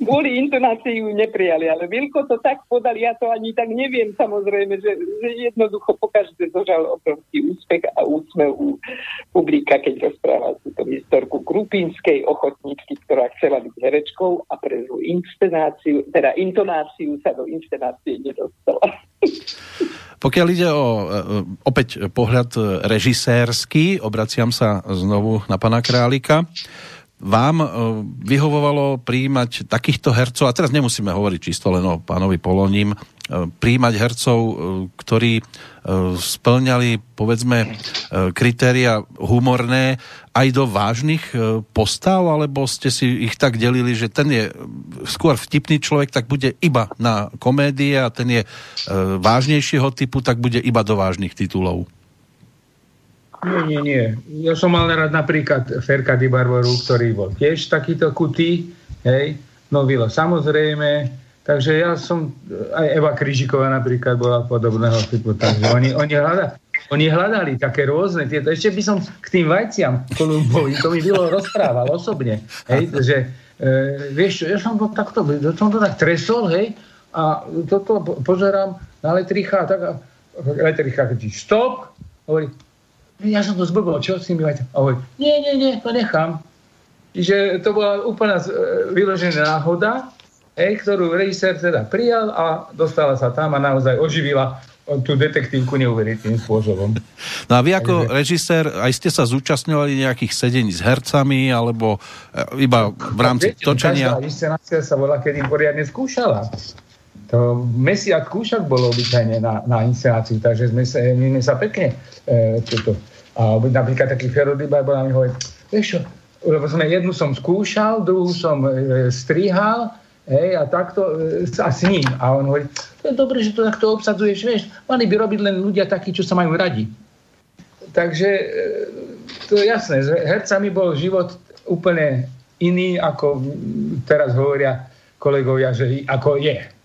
kvôli intonácii ju neprijali, ale Vilko to tak podal, ja to ani tak neviem samozrejme, že, že jednoducho pokaždé zožal obrovský úspech a úsmev u publika, keď rozprával túto historku Krupinskej ochotníčky, ktorá chcela byť herečkou a pre zlú inscenáciu, teda intonáciu sa do inscenácie nedostala. Pokiaľ ide o e, opäť pohľad režisérsky, obraciam sa znovu na pana Králika. Vám e, vyhovovalo príjmať takýchto hercov, a teraz nemusíme hovoriť čisto len o pánovi Poloním, príjmať hercov, e, ktorí e, splňali, povedzme, e, kritéria humorné aj do vážnych postav, alebo ste si ich tak delili, že ten je skôr vtipný človek, tak bude iba na komédie a ten je vážnejšieho typu, tak bude iba do vážnych titulov? Nie, nie, nie. Ja som mal rád napríklad Ferka Di Barbaru, ktorý bol tiež takýto kutý, Hej, no Vilo, samozrejme, takže ja som, aj Eva Kryžiková napríklad bola podobného typu, takže oni, oni, hľada, oni hľadali také rôzne tieto, ešte by som k tým vajciam Kolumbovi, to mi Vilo rozprával osobne, hej, že e, vieš čo, ja som to takto, som to tak tresol, hej, a toto pozerám na Letricha, tak a Letricha stop, hovorí, ja som to zblbol, čo s tým A hovorí, nie, nie, nie, to nechám. Čiže to bola úplná e, vyložená náhoda, hej, ktorú režisér teda prijal a dostala sa tam a naozaj oživila tú detektívku neuveriteľným spôsobom. No a vy ako režisér, aj ste sa zúčastňovali nejakých sedení s hercami, alebo e, iba v rámci Viete, točenia? Každá inscenácia sa bola kedy poriadne skúšala. To mesiac skúšok bolo obyčajne na, na inscenáciu, takže sme sa, my sme sa pekne e. A napríklad taký Ferodibar bol mi hovorí, vieš čo, lebo sme jednu som skúšal, druhú som e, strihal, hej, a takto, e, a s ním. A on hovorí, to je dobré, že to takto obsadzuješ, vieš, mali by robiť len ľudia takí, čo sa majú radi. Takže e, to je jasné, že hercami bol život úplne iný, ako teraz hovoria kolegovia, že ako je.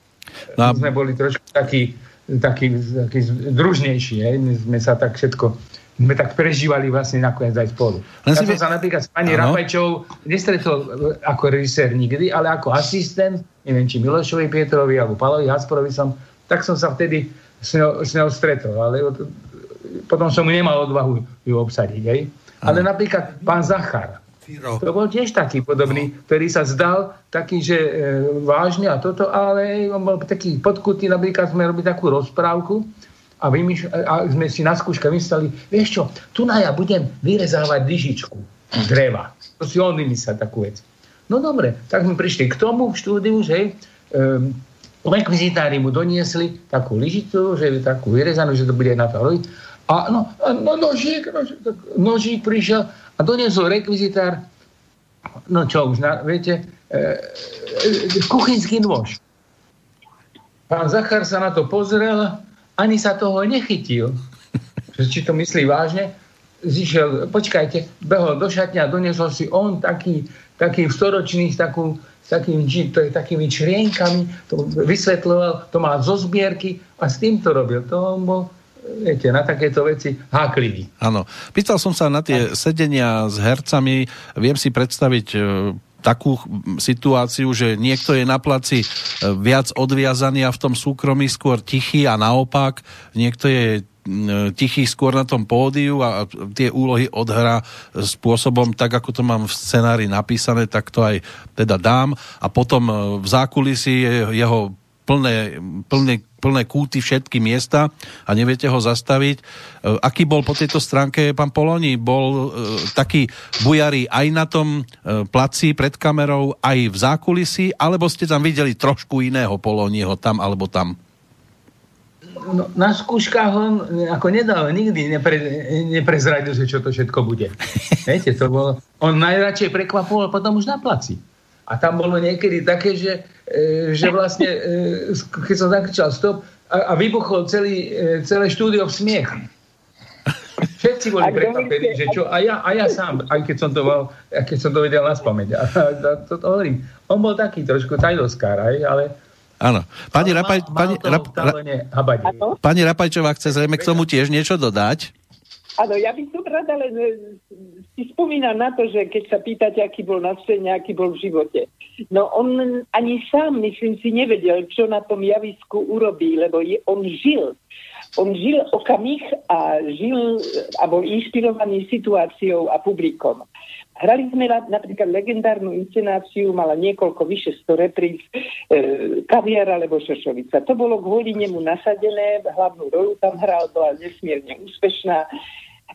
No. My sme boli trošku takí, takí, takí družnejší, hej? my sme sa tak všetko sme tak prežívali vlastne nakoniec aj spolu. Len ja som sa napríklad s pani ano. Rapajčou nestretol ako režisér nikdy, ale ako asistent, neviem, či Milošovi Pietrovi alebo Palovi Hasporovi som, tak som sa vtedy s ňou, s ňou stretol, ale potom som nemal odvahu ju obsadiť. Hej? Ale napríklad pán Zachar, Firo. To bol tiež taký podobný, no. ktorý sa zdal taký, že e, vážne a toto, ale on bol taký podkutý, napríklad sme robili takú rozprávku a, vymýš- a sme si na skúške mysleli, vieš čo, tu na ja budem vyrezávať lyžičku dreva. To si on vymyslel takú vec. No dobre, tak sme prišli k tomu v štúdiu, že um, rekvizitári mu doniesli takú lyžicu, že je takú vyrezanú, že to bude na to robiť. A no, no nožík, nožík, nožík prišiel a doniesol rekvizitár, no čo už, na, viete, e, e, kuchynský nôž. Pán Zachar sa na to pozrel, ani sa toho nechytil. Či to myslí vážne? Zišiel, počkajte, behol do šatňa a doniesol si on taký, taký storočný, takú, takým, to je, takými črienkami, to vysvetloval, to má zo zbierky a s tým to robil. To on bol viete, na takéto veci háklivý. Áno. Pýtal som sa na tie sedenia s hercami. Viem si predstaviť e, takú situáciu, že niekto je na placi e, viac odviazaný a v tom súkromí skôr tichý a naopak niekto je e, tichý skôr na tom pódiu a tie úlohy odhrá spôsobom tak, ako to mám v scenári napísané, tak to aj teda dám a potom v zákulisí jeho plné, plné, plné kúty všetky miesta a neviete ho zastaviť. E, aký bol po tejto stránke pán Poloni? Bol e, taký bujarý aj na tom e, placi pred kamerou, aj v zákulisí, alebo ste tam videli trošku iného Poloniho tam alebo tam? No, na skúškach on ako nedal, nikdy nepre, neprezradil, že čo to všetko bude. Viete, to bolo, on najradšej prekvapoval potom už na placi. A tam bolo niekedy také, že, že vlastne, e, keď som zakričal stop a, a vybuchol celý, e, celé štúdio v smiech. Všetci boli prekvapení, že čo, a ja, a ja sám, aj keď som to, mal, keď som to vedel na spameť. A, a to, to hovorím. On bol taký trošku tajdoskár, aj, ale Áno. Pani, Rapaj, pani, Rap, pani Rapajčová chce zrejme k tomu tiež niečo dodať. Áno, ja by som rada len e, si spomínam na to, že keď sa pýtate, aký bol na scéne, aký bol v živote. No on ani sám, myslím si, nevedel, čo na tom javisku urobí, lebo je, on žil. On žil okamih a žil a bol inšpirovaný situáciou a publikom. Hrali sme napríklad legendárnu inscenáciu, mala niekoľko, vyše 100 repríz, e, Kaviar alebo Šošovica. To bolo kvôli nemu nasadené, hlavnú rolu tam hral, bola nesmierne úspešná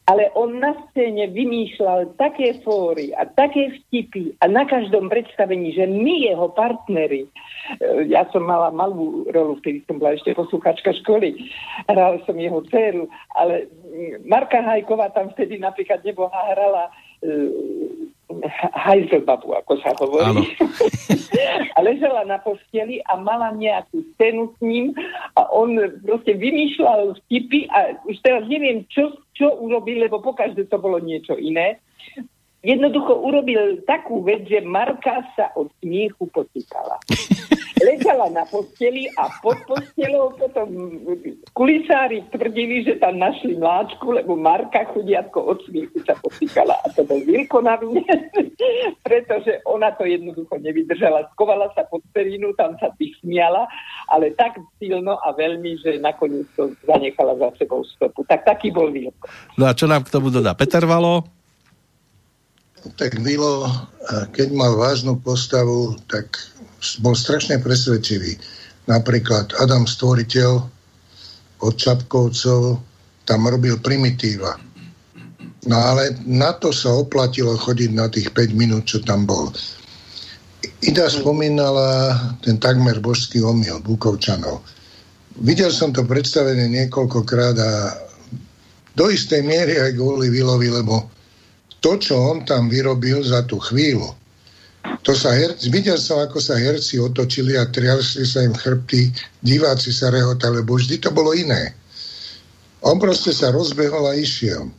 ale on na scéne vymýšľal také fóry a také vtipy a na každom predstavení, že my, jeho partnery, eh, ja som mala malú rolu, vtedy som bola ešte posluchačka školy, hrala som jeho dceru, ale Marka Hajková tam vtedy napríklad neboha hrala Heiselbabu, ako sa hovorí. a ležela na posteli a mala nejakú scénu s ním a on proste vymýšľal vtipy a už teraz neviem, čo, čo urobil, lebo pokaždé to bolo niečo iné. Jednoducho urobil takú vec, že Marka sa od smiechu potýkala. Ležala na posteli a pod postelou potom kulisári tvrdili, že tam našli mláčku, lebo Marka chudiatko od smiechu sa potýkala a to bol Vilko na pretože ona to jednoducho nevydržala. Skovala sa pod perínu, tam sa tých smiala, ale tak silno a veľmi, že nakoniec to zanechala za sebou stopu. Tak taký bol Vilko. No a čo nám k tomu dodá Peter Valo? Tak Vilo, keď mal vážnu postavu, tak bol strašne presvedčivý. Napríklad Adam Stvoriteľ od Čapkovcov tam robil primitíva. No ale na to sa oplatilo chodiť na tých 5 minút, čo tam bol. Ida spomínala ten takmer božský omyl Bukovčanov. Videl som to predstavené niekoľkokrát a do istej miery aj kvôli Vilovi, lebo to, čo on tam vyrobil za tú chvíľu, to sa herci, videl som, ako sa herci otočili a triasli sa im chrbty, diváci sa rehotali, lebo vždy to bolo iné. On proste sa rozbehol a išiel.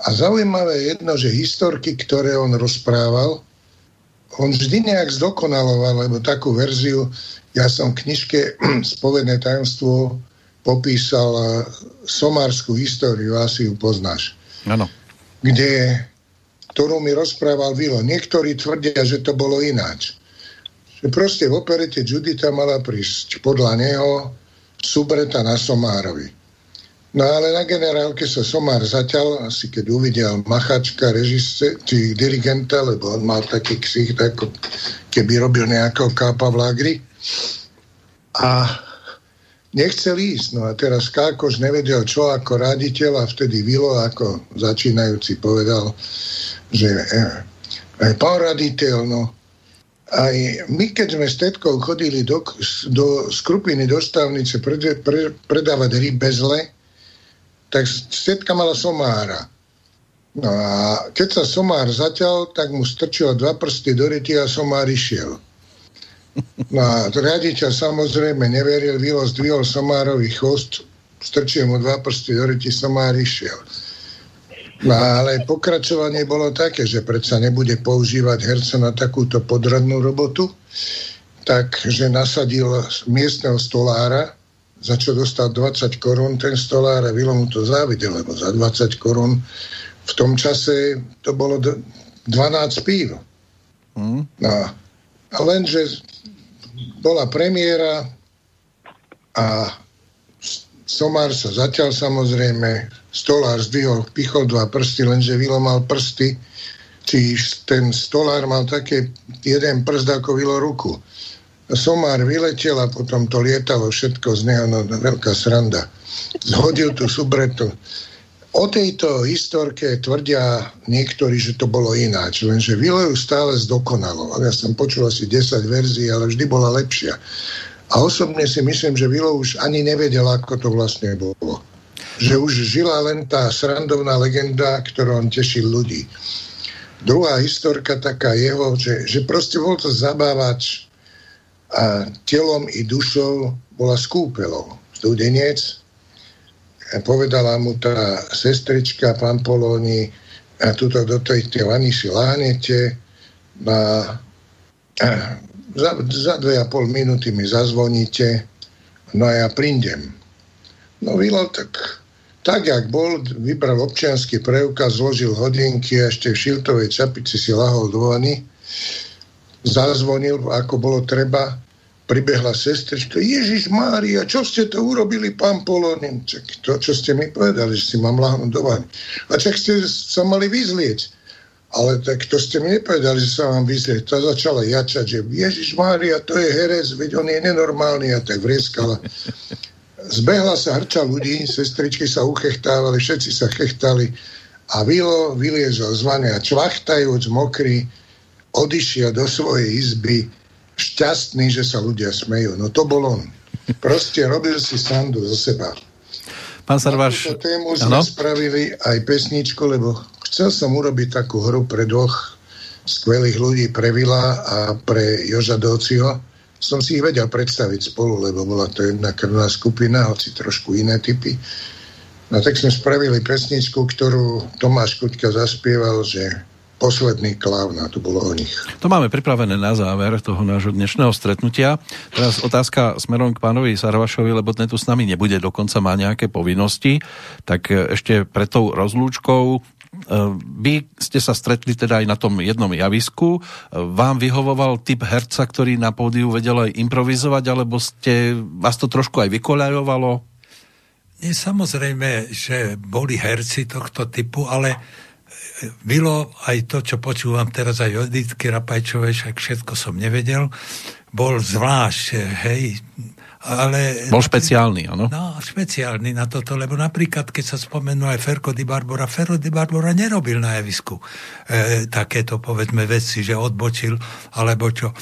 A zaujímavé je jedno, že historky, ktoré on rozprával, on vždy nejak zdokonaloval, lebo takú verziu, ja som v knižke Spovedné tajomstvo popísal eh, somárskú históriu, asi ju poznáš. Ano. Kde ktorú mi rozprával Vilo. Niektorí tvrdia, že to bolo ináč. Že proste v operete Judita mala prísť podľa neho subreta na Somárovi. No ale na generálke sa Somár zaťal, asi keď uvidel machačka, režise, či dirigenta, lebo on mal taký ksich, ako keby robil nejakého kápa v lágri. A nechcel ísť. No a teraz Kákoš nevedel, čo ako raditeľ a vtedy Vilo ako začínajúci povedal, že aj pán raditeľ, no, aj my, keď sme s tetkou chodili do, do skrupiny do stavnice pred, pre, predávať rybezle, tak tetka mala somára. No a keď sa somár zaťal, tak mu strčil dva prsty do ryti a somár išiel. No a riaditeľ samozrejme neveril, Vilo zdvihol somárový chvost, strčil mu dva prsty do ryti, somár išiel. No ale pokračovanie bolo také, že predsa nebude používať herca na takúto podradnú robotu, takže nasadil miestneho stolára, za čo dostal 20 korún ten stolár a Vilo mu to závidel, lebo za 20 korún v tom čase to bolo 12 pív. Mm. No, lenže bola premiéra a Somár sa zatiaľ samozrejme, stolár zdvihol, pichol dva prsty, lenže Vilo mal prsty, či ten stolár mal také jeden prst ako Vilo ruku. Somár vyletel a potom to lietalo všetko z neho, no veľká sranda. Zhodil tú subretu. O tejto historke tvrdia niektorí, že to bolo ináč, lenže Vilo ju stále zdokonalo. Ja som počul asi 10 verzií, ale vždy bola lepšia. A osobne si myslím, že Vilo už ani nevedel, ako to vlastne bolo. Že už žila len tá srandovná legenda, ktorou on tešil ľudí. Druhá historka taká jeho, že, že proste bol to zabávač a telom i dušou bola skúpelou. Studenec, povedala mu tá sestrička Pampolóni, a tuto do tej vany si láhnete na za, za dve a pol minúty mi zazvoníte, no a ja prídem. No Vilo tak, tak jak bol, vybral občianský preukaz, zložil hodinky a ešte v šiltovej čapici si lahol do vany, zazvonil, ako bolo treba, pribehla sestrička, Ježiš Mária, čo ste to urobili, pán Polonin? Čak, to, čo ste mi povedali, že si mám lahnúť do vany. A čak ste sa mali vyzlieť. Ale tak to ste mi nepovedali, že sa vám vyzrie. To začala jačať, že Ježiš Mária, to je herec, veď on je nenormálny a tak vrieskala. Zbehla sa hrča ľudí, sestričky sa uchechtávali, všetci sa chechtali a Vilo vyliezol z vany a čvachtajúc mokrý odišiel do svojej izby šťastný, že sa ľudia smejú. No to bol on. Proste robil si sandu zo seba. Pán Sarváš... Na tému sme ano? spravili aj pesničku, lebo Chcel som urobiť takú hru pre dvoch skvelých ľudí, pre Vila a pre Joža Dociho. Som si ich vedel predstaviť spolu, lebo bola to jedna krvná skupina, hoci trošku iné typy. No tak sme spravili pesničku, ktorú Tomáš Kuťka zaspieval, že posledný klávna, tu bolo o nich. To máme pripravené na záver toho nášho dnešného stretnutia. Teraz otázka smerom k pánovi Sarvašovi, lebo ten tu s nami nebude, dokonca má nejaké povinnosti, tak ešte pred tou rozlúčkou vy ste sa stretli teda aj na tom jednom javisku. Vám vyhovoval typ herca, ktorý na pódiu vedel aj improvizovať, alebo ste, vás to trošku aj vykoľajovalo? Nie, samozrejme, že boli herci tohto typu, ale bylo aj to, čo počúvam teraz aj od Editky Rapajčovej, však všetko som nevedel, bol zvlášť, hej, ale... Bol špeciálny, áno? No, špeciálny na toto, lebo napríklad, keď sa spomenú aj Ferko di Barbora, Ferko di Barbora nerobil na javisku e, takéto, povedzme, veci, že odbočil, alebo čo.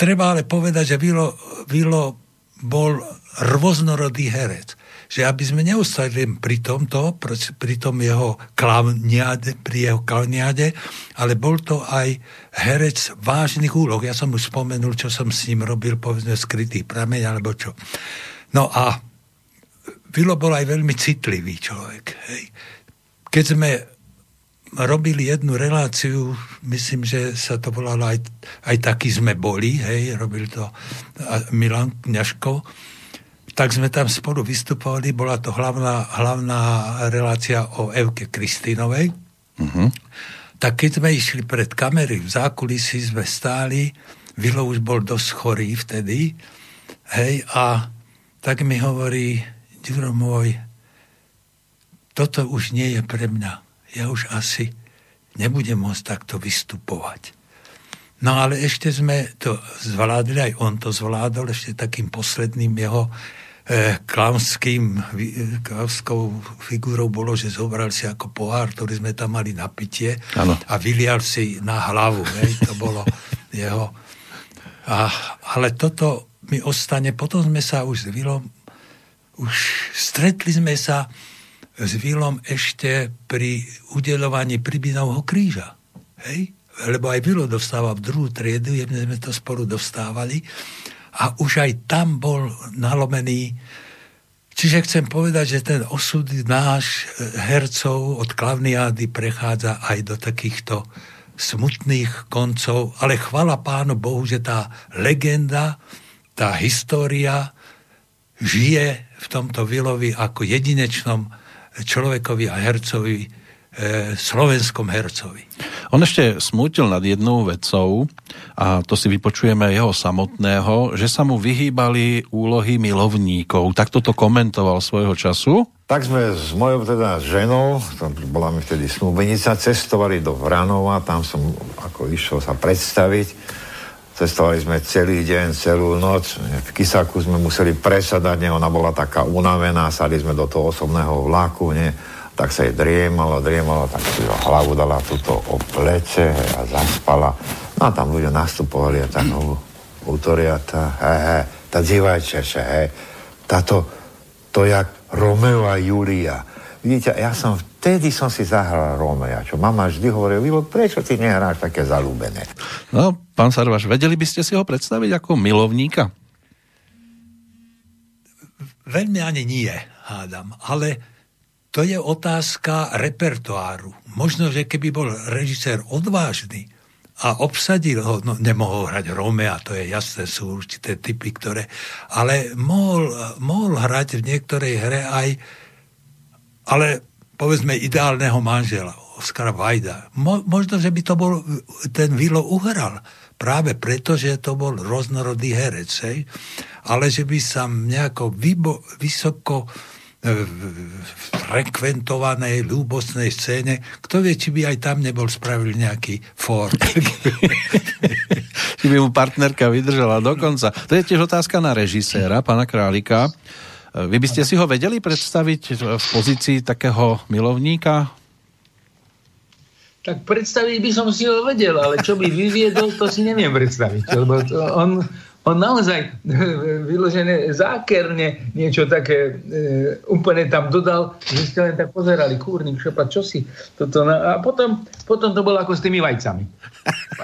Treba ale povedať, že Vilo, Vilo bol rôznorodý herec že aby sme neustali pri tomto, pri tom jeho klavniade, pri jeho klavniade, ale bol to aj herec vážnych úloh. Ja som už spomenul, čo som s ním robil, povedzme, skrytý prameň, alebo čo. No a Vilo bol aj veľmi citlivý človek. Hej. Keď sme robili jednu reláciu, myslím, že sa to volalo aj, aj taký sme boli, hej, robil to Milan Kňažko, tak sme tam spolu vystupovali, bola to hlavná, hlavná relácia o Evke Kristínovej. Uh-huh. Tak keď sme išli pred kamery, v zákulisí sme stáli, Vilo už bol dosť chorý vtedy, hej, a tak mi hovorí, Ďuro môj, toto už nie je pre mňa. Ja už asi nebudem môcť takto vystupovať. No ale ešte sme to zvládli, aj on to zvládol, ešte takým posledným jeho Eh, klaunským, eh, klaunskou figurou bolo, že zobral si ako pohár, ktorý sme tam mali na pitie ano. a vylial si na hlavu. Hej, to bolo jeho... A, ale toto mi ostane. Potom sme sa už s Vilom, už stretli sme sa s Vilom ešte pri udelovaní Pribinovho kríža. Hej? Lebo aj Vilo dostával v druhú triedu, jedne sme to spolu dostávali a už aj tam bol nalomený. Čiže chcem povedať, že ten osud náš e, hercov od klavniády prechádza aj do takýchto smutných koncov, ale chvala pánu Bohu, že tá legenda, tá história žije v tomto Vilovi ako jedinečnom človekovi a hercovi, slovenskom hercovi. On ešte smútil nad jednou vecou, a to si vypočujeme jeho samotného, že sa mu vyhýbali úlohy milovníkov. Tak toto komentoval svojho času. Tak sme s mojou teda ženou, tam bola mi vtedy snúbenica, cestovali do Vranova, tam som ako išiel sa predstaviť. Cestovali sme celý deň, celú noc. V Kisaku sme museli presadať, ne? ona bola taká unavená, sadli sme do toho osobného vlaku, ne? Tak sa jej driemalo, driemalo, tak si hlavu dala túto o plece a zaspala. No a tam ľudia nastupovali a tak no, útoriata, hej, hej, tá divajčeše, hej, táto, to jak Romeo a Julia. Vidíte, ja som vtedy som si zahral Romea, čo mama vždy hovorila, Vilo, prečo ty nehráš také zalúbené? No, pán Sarvaš, vedeli by ste si ho predstaviť ako milovníka? Veľmi ani nie, hádam, ale to je otázka repertoáru. Možno, že keby bol režisér odvážny a obsadil ho, no nemohol hrať Romea, to je jasné, sú určité typy, ktoré, ale mohol, mohol hrať v niektorej hre aj, ale povedzme ideálneho manžela, Oskara Vajda. Mo, možno, že by to bol, ten Vilo uhral, práve preto, že to bol rôznorodý herec, hej? ale že by sa nejako vybo, vysoko frekventovanej, ľúbostnej scéne. Kto vie, či by aj tam nebol spravil nejaký Ford. či by mu partnerka vydržala dokonca. To je tiež otázka na režiséra, pána Králika. Vy by ste si ho vedeli predstaviť v pozícii takého milovníka? Tak predstaviť by som si ho vedel, ale čo by vyviedol, to si neviem predstaviť. Lebo to on on naozaj vyložené zákerne niečo také e, úplne tam dodal, že ste len tak pozerali, kúrnik, šepa, čo si toto... Na... A potom, potom to bolo ako s tými vajcami.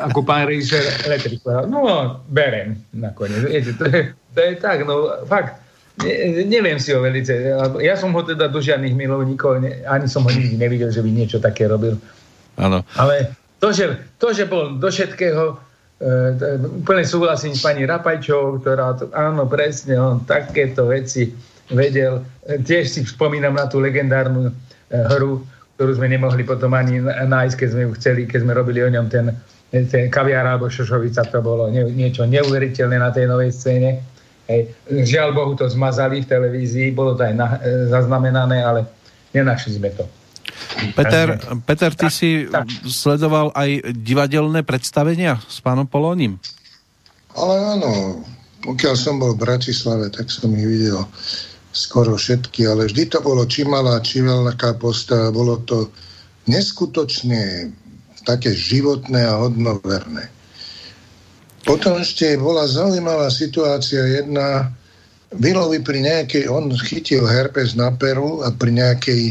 Ako pán režisér Letrik no berem nakoniec. Viete, to, je, to je tak, no fakt. Ne, neviem si ho velice. Ja som ho teda do žiadnych milovníkov, ne, ani som ho nikdy nevidel, že by niečo také robil. Áno. Ale to, že, to, že bol do všetkého úplne súhlasím s pani Rapajčovou, ktorá to, áno, presne, on takéto veci vedel. E, tiež si spomínam na tú legendárnu e, hru, ktorú sme nemohli potom ani nájsť, keď sme ju chceli, keď sme robili o ňom ten, ten kaviár alebo šošovica, to bolo nie, niečo neuveriteľné na tej novej scéne. Hej. Žiaľ Bohu to zmazali v televízii, bolo to aj na, e, zaznamenané, ale nenašli sme to. Peter, Peter ty tak, si tak. sledoval aj divadelné predstavenia s pánom Polónim? Ale áno, pokiaľ som bol v Bratislave, tak som ich videl skoro všetky, ale vždy to bolo či malá, či veľká postava, bolo to neskutočne také životné a hodnoverné. Potom ešte bola zaujímavá situácia jedna, Vilovi pri nejakej, on chytil herpes na peru a pri nejakej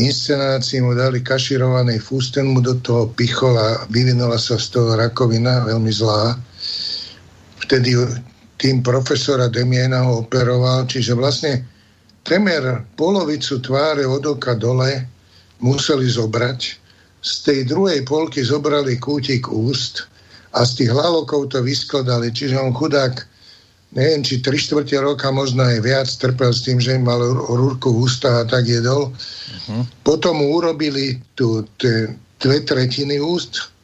inscenácii mu dali kaširovaný fústen, mu do toho pichol a vyvinula sa z toho rakovina, veľmi zlá. Vtedy tým profesora Demiena ho operoval, čiže vlastne temer polovicu tváre od oka dole museli zobrať. Z tej druhej polky zobrali kútik úst a z tých hlalokov to vyskladali, čiže on chudák neviem, či tri štvrte roka, možno aj viac, trpel s tým, že im mal rúrku v ústach a tak jedol. Uh-huh. Potom mu urobili tu dve tretiny úst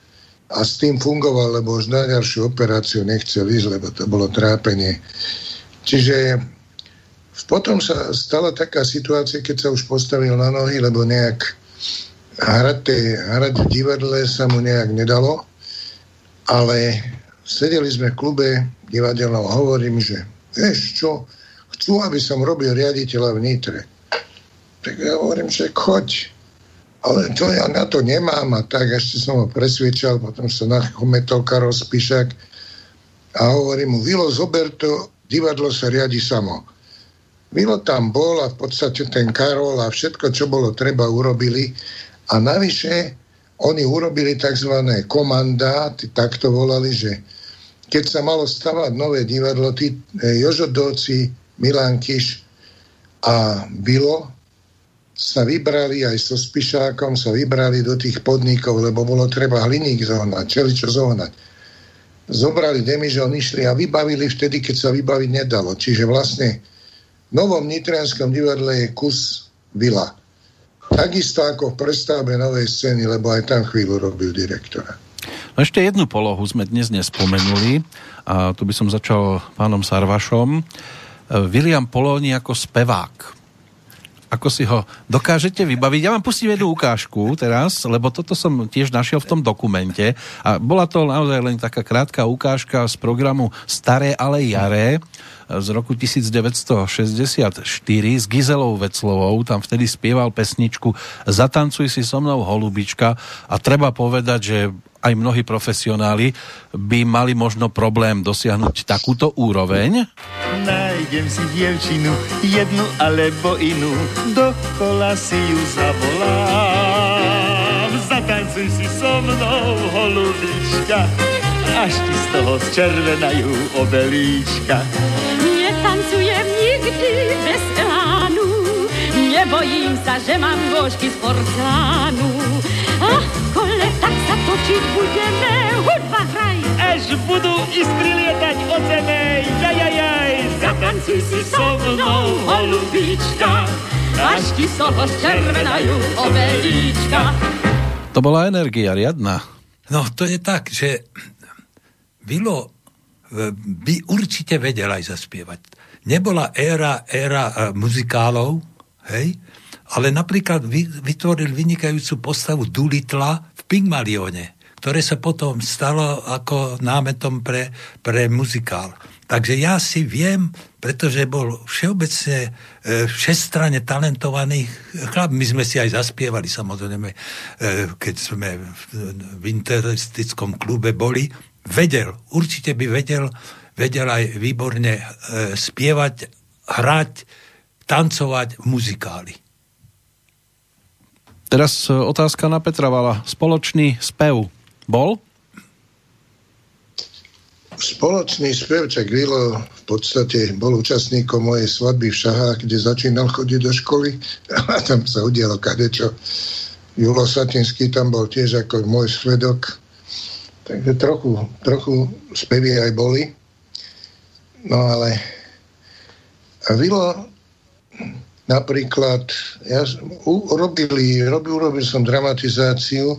a s tým fungoval, lebo už na ďalšiu operáciu nechcel ísť, lebo to bolo trápenie. Čiže potom sa stala taká situácia, keď sa už postavil na nohy, lebo nejak hrať, hrať v divadle sa mu nejak nedalo, ale sedeli sme v klube divadelnou a hovorím, že vieš čo, chcú, aby som robil riaditeľa v Nitre. Tak ja hovorím, že choď. Ale to ja na to nemám a tak ešte som ho presviečal, potom sa nachometol Karol Spišak a hovorím mu, Vilo, zober to, divadlo sa riadi samo. Vilo tam bol a v podstate ten Karol a všetko, čo bolo treba, urobili. A navyše oni urobili tzv. komanda, tak to volali, že keď sa malo stavať nové divadlo, tí e, Jožodovci, Milan Kiš a Bilo sa vybrali aj so Spišákom, sa vybrali do tých podnikov, lebo bolo treba hliník zohnať, čeličo zohnať. Zobrali demižon, išli a vybavili vtedy, keď sa vybaviť nedalo. Čiže vlastne v novom nitrianskom divadle je kus vila. Takisto ako v prestavbe novej scény, lebo aj tam chvíľu robil direktora. No ešte jednu polohu sme dnes nespomenuli a tu by som začal pánom Sarvašom. William Polóni ako spevák. Ako si ho dokážete vybaviť? Ja vám pustím jednu ukážku teraz, lebo toto som tiež našiel v tom dokumente a bola to naozaj len taká krátka ukážka z programu Staré ale jaré z roku 1964 s Gizelou Veclovou, tam vtedy spieval pesničku Zatancuj si so mnou holubička a treba povedať, že aj mnohí profesionáli by mali možno problém dosiahnuť takúto úroveň? Nájdem si dievčinu, jednu alebo inú, dokola si ju zavolám. Zatancuj si so mnou, holubička, až ti z toho zčervenajú obelíčka. Netancujem nikdy bez elánu, nebojím sa, že mám nôžky z porcelánu. Ako tak točiť budeme, hudba hraj. Až budú iskry lietať od zeme, jajajaj. Zatancuj si so mnou, holubička, až ti soho červenajú obelíčka. To bola energia riadna. No, to je tak, že Vilo e, by určite vedel aj zaspievať. Nebola éra, éra e, muzikálov, hej, ale napríklad vytvoril vynikajúcu postavu Dulitla v Pygmalione, ktoré sa potom stalo ako námetom pre, pre muzikál. Takže ja si viem, pretože bol všeobecne e, všestranne talentovaný chlap. My sme si aj zaspievali, samozrejme, e, keď sme v interistickom klube boli. Vedel, určite by vedel, vedel aj výborne e, spievať, hrať, tancovať v muzikáli. Teraz e, otázka na Petra Vala. Spoločný spev bol? Spoločný spev, čak Vilo v podstate bol účastníkom mojej svadby v Šahách, kde začínal chodiť do školy a tam sa udialo kadečo. Julo Satinský tam bol tiež ako môj svedok. Takže trochu, trochu spevy aj boli. No ale Vilo napríklad, ja urobili, robil, urobil som dramatizáciu e,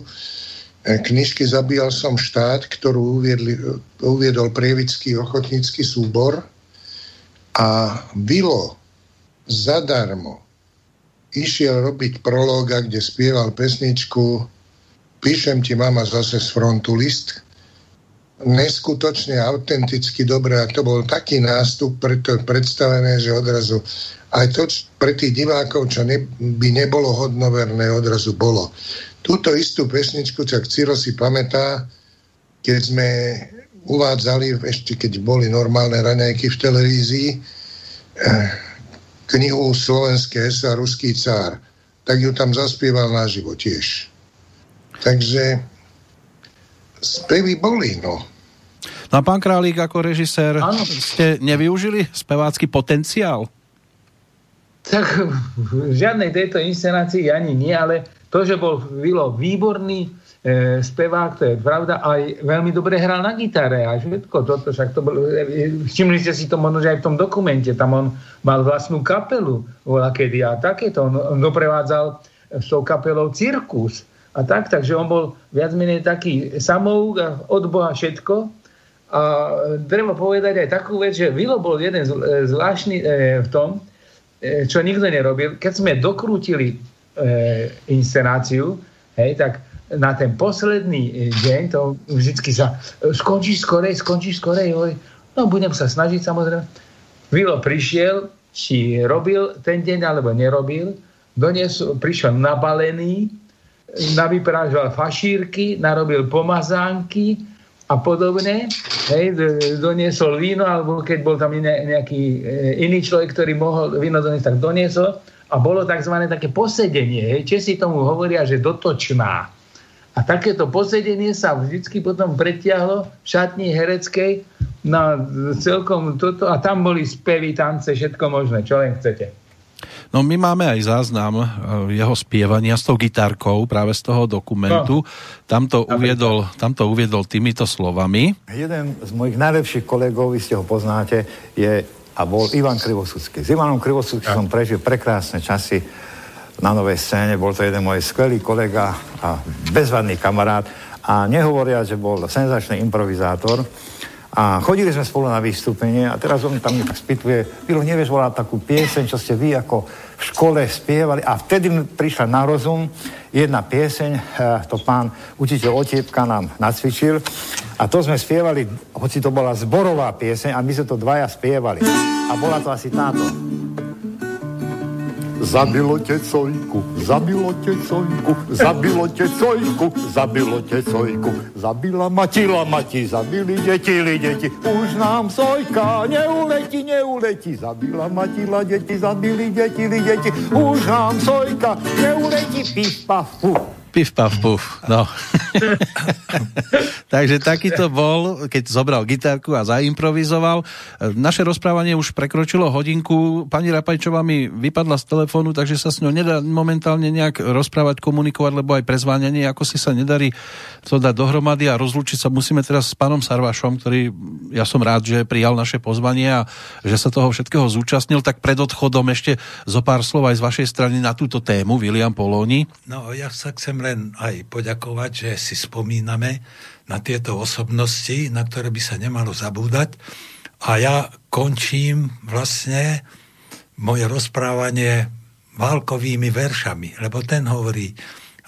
knižky Zabíjal som štát, ktorú uviedli, uviedol Prievický ochotnícky súbor a Vilo zadarmo išiel robiť prológa, kde spieval pesničku Píšem ti, mama, zase z frontu list. Neskutočne, autenticky dobré a to bol taký nástup preto predstavené, že odrazu aj to pre tých divákov, čo ne, by nebolo hodnoverné, odrazu bolo. Túto istú pesničku, čak Ciro si pamätá, keď sme uvádzali, ešte keď boli normálne raňajky v televízii, eh, knihu Slovenské sa Ruský cár, tak ju tam zaspieval naživo tiež. Takže spevy boli, no. No a pán Králík, ako režisér, ano. ste nevyužili spevácky potenciál? Tak v žiadnej tejto inscenácii ani nie, ale to, že bol Vilo výborný, e, spevák, to je pravda, aj veľmi dobre hral na gitare a všetko toto, však to bolo, e, všimli ste si to možno, že aj v tom dokumente, tam on mal vlastnú kapelu, voľa kedy a takéto, on, on doprevádzal s tou kapelou cirkus a tak, takže on bol viac menej taký samouk a od Boha všetko a treba povedať aj takú vec, že Vilo bol jeden zvláštny e, v tom, e, čo nikto nerobil. Keď sme dokrútili e, inscenáciu, hej, tak na ten posledný e, deň, to vždycky sa e, skončí skorej, skončí skorej, oj, no budem sa snažiť samozrejme. Vilo prišiel, či robil ten deň, alebo nerobil, doniesol, prišiel nabalený, navyprážal fašírky, narobil pomazánky a podobne. Hej, doniesol víno, alebo keď bol tam nejaký e, iný človek, ktorý mohol víno doniesť, tak doniesol. A bolo tzv. také posedenie. Hej, Česi tomu hovoria, že dotočná. A takéto posedenie sa vždy potom pretiahlo v šatni hereckej na celkom toto a tam boli spevy, tance, všetko možné, čo len chcete. No my máme aj záznam eh, jeho spievania s tou gitarkou práve z toho dokumentu. No. Tam, to uviedol, tam to uviedol týmito slovami. Jeden z mojich najlepších kolegov, vy ste ho poznáte, je a bol Ivan Krivosudský. S Ivanom Krivosudským som prežil prekrásne časy na novej scéne. Bol to jeden môj skvelý kolega a bezvadný kamarát. A nehovoria, že bol senzačný improvizátor. A chodili sme spolu na vystúpenie a teraz on tam mi tak spýtuje, Pilo, nevieš volať takú pieseň, čo ste vy ako v škole spievali a vtedy mi prišla na rozum jedna pieseň, eh, to pán učiteľ Otiepka nám nacvičil a to sme spievali, hoci to bola zborová pieseň a my sme to dvaja spievali. A bola to asi táto. Zabilo tě cojku, zabilo tě cojku, zabilo tě cojku, zabilo tě cojku, zabila matila mati, zabili děti, děti, už nám sojka neuletí, neuletí, zabila matila děti, zabili děti, děti, už nám sojka neuletí, pif, paf, Pif, paf, puf. No. Takže takýto bol, keď zobral gitarku a zaimprovizoval. Naše rozprávanie už prekročilo hodinku. Pani Rapajčová mi vypadla z telefónu, takže sa s ňou nedá momentálne nejak rozprávať, komunikovať, lebo aj prezváňanie, ako si sa nedarí to dať dohromady a rozlúčiť sa musíme teraz s pánom Sarvašom, ktorý ja som rád, že prijal naše pozvanie a že sa toho všetkého zúčastnil. Tak pred odchodom ešte zo pár slov aj z vašej strany na túto tému, William Poloni. No, ja sa chcem len aj poďakovať, že si spomíname na tieto osobnosti, na ktoré by sa nemalo zabúdať. A ja končím vlastne moje rozprávanie válkovými veršami, lebo ten hovorí,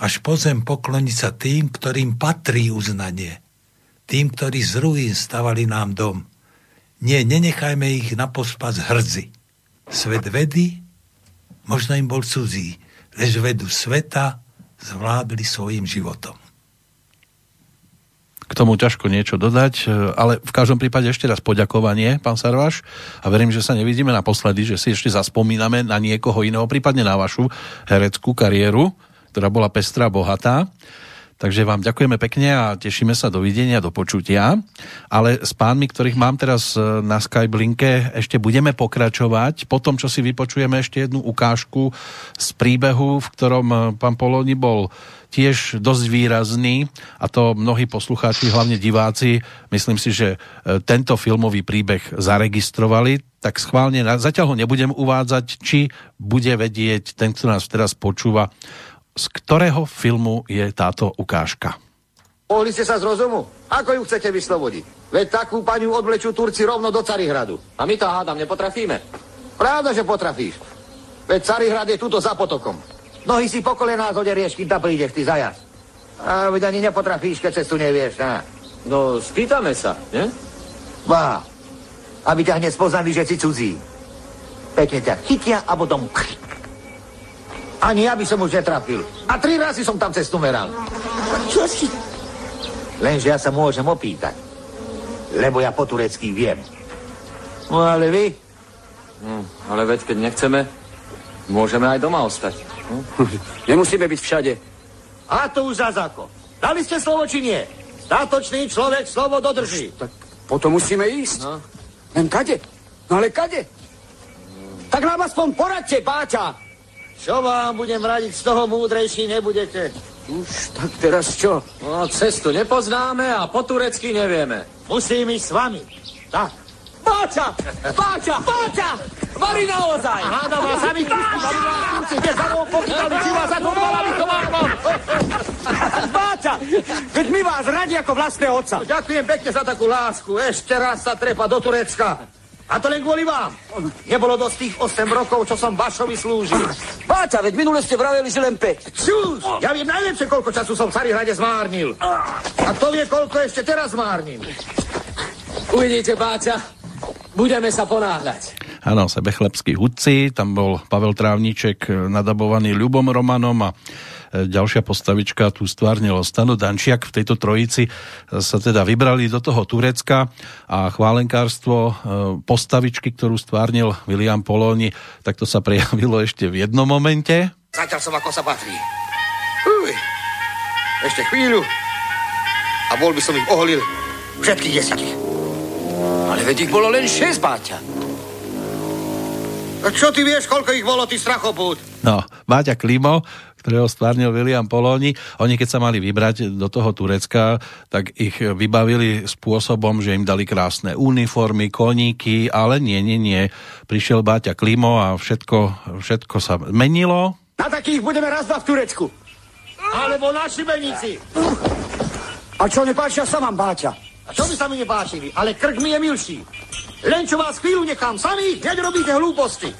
až po zem pokloniť sa tým, ktorým patrí uznanie, tým, ktorí z ruín stavali nám dom. Nie, nenechajme ich na pospas hrdzy. Svet vedy, možno im bol cudzí, lež vedu sveta zvládli svojim životom. K tomu ťažko niečo dodať, ale v každom prípade ešte raz poďakovanie, pán Sarvaš, a verím, že sa nevidíme naposledy, že si ešte zaspomíname na niekoho iného, prípadne na vašu hereckú kariéru, ktorá bola pestrá, bohatá. Takže vám ďakujeme pekne a tešíme sa dovidenia, do počutia. Ale s pánmi, ktorých mám teraz e, na Skype linke, ešte budeme pokračovať. Po tom, čo si vypočujeme ešte jednu ukážku z príbehu, v ktorom e, pán Poloni bol tiež dosť výrazný a to mnohí poslucháči, hlavne diváci, myslím si, že e, tento filmový príbeh zaregistrovali, tak schválne, zatiaľ ho nebudem uvádzať, či bude vedieť ten, kto nás teraz počúva, z ktorého filmu je táto ukážka. Mohli ste sa z rozumu? Ako ju chcete vyslobodiť? Veď takú paniu odvlečú Turci rovno do Carihradu. A my to hádam nepotrafíme. Pravda, že potrafíš. Veď Carihrad je tuto za potokom. Nohy si po kolená zoderieš, kým tam prídeš, ty zajac. A veď ani nepotrafíš, keď cestu nevieš, na. No, spýtame sa, nie? Bá. Aby ťa hneď spoznali, že si cudzí. Pekne ťa chytia a potom... Ani ja by som už netrafil. A tri razy som tam cestu meral. Čo si... Lenže ja sa môžem opýtať. Lebo ja po turecky viem. No ale vy? No, ale veď keď nechceme, môžeme aj doma ostať. Hm? Nemusíme byť všade. A to už za ako. Dali ste slovo, či nie? Statočný človek slovo dodrží. Tak potom musíme ísť. No. Len kade? No ale kade? Tak nám aspoň poradte, Báťa. Čo vám budem radiť, z toho múdrejší nebudete. Už, tak teraz čo? No, cestu nepoznáme a po turecky nevieme. Musím ísť s vami. Tak. Báča! Báča! Báča! Mali naozaj! Hádam vás sami Keď za mnou pochytali, či vás ako malami to mám. Báča! Veď my vás radi ako vlastného otca. Ďakujem pekne za takú lásku. Ešte raz sa trepa do Turecka. A to len kvôli vám. Nebolo dosť tých 8 rokov, čo som Bašovi slúžil. Báťa, veď minule ste vraveli, že len 5. Čus! Ja viem najlepšie, koľko času som v Carihrade zmárnil. A to vie, koľko ešte teraz zmárnim. Uvidíte, Báťa, budeme sa ponáhľať. Áno, sebechlebský hudci, tam bol Pavel Trávniček nadabovaný Ľubom Romanom a ďalšia postavička tu stvárnil Stano Dančiak. V tejto trojici sa teda vybrali do toho Turecka a chválenkárstvo e, postavičky, ktorú stvárnil William Poloni, tak to sa prejavilo ešte v jednom momente. Zatiaľ som ako sa patrí. Uj, ešte chvíľu a bol by som ich oholil všetkých desetich. Ale veď ich bolo len šesť, Báťa. A čo ty vieš, koľko ich bolo, ty strachopút? No, Báťa Klimo, ktorého stvárnil William Poloni. Oni keď sa mali vybrať do toho Turecka, tak ich vybavili spôsobom, že im dali krásne uniformy, koníky, ale nie, nie, nie. Prišiel Báťa Klimo a všetko, všetko sa menilo. Na takých budeme raz v Turecku. Alebo na šibenici. A čo nepáčia sa vám, Báťa? A čo by sa mi nepáčili? Ale krk mi je milší. Len čo vás chvíľu nechám samých, hneď robíte hlúposti.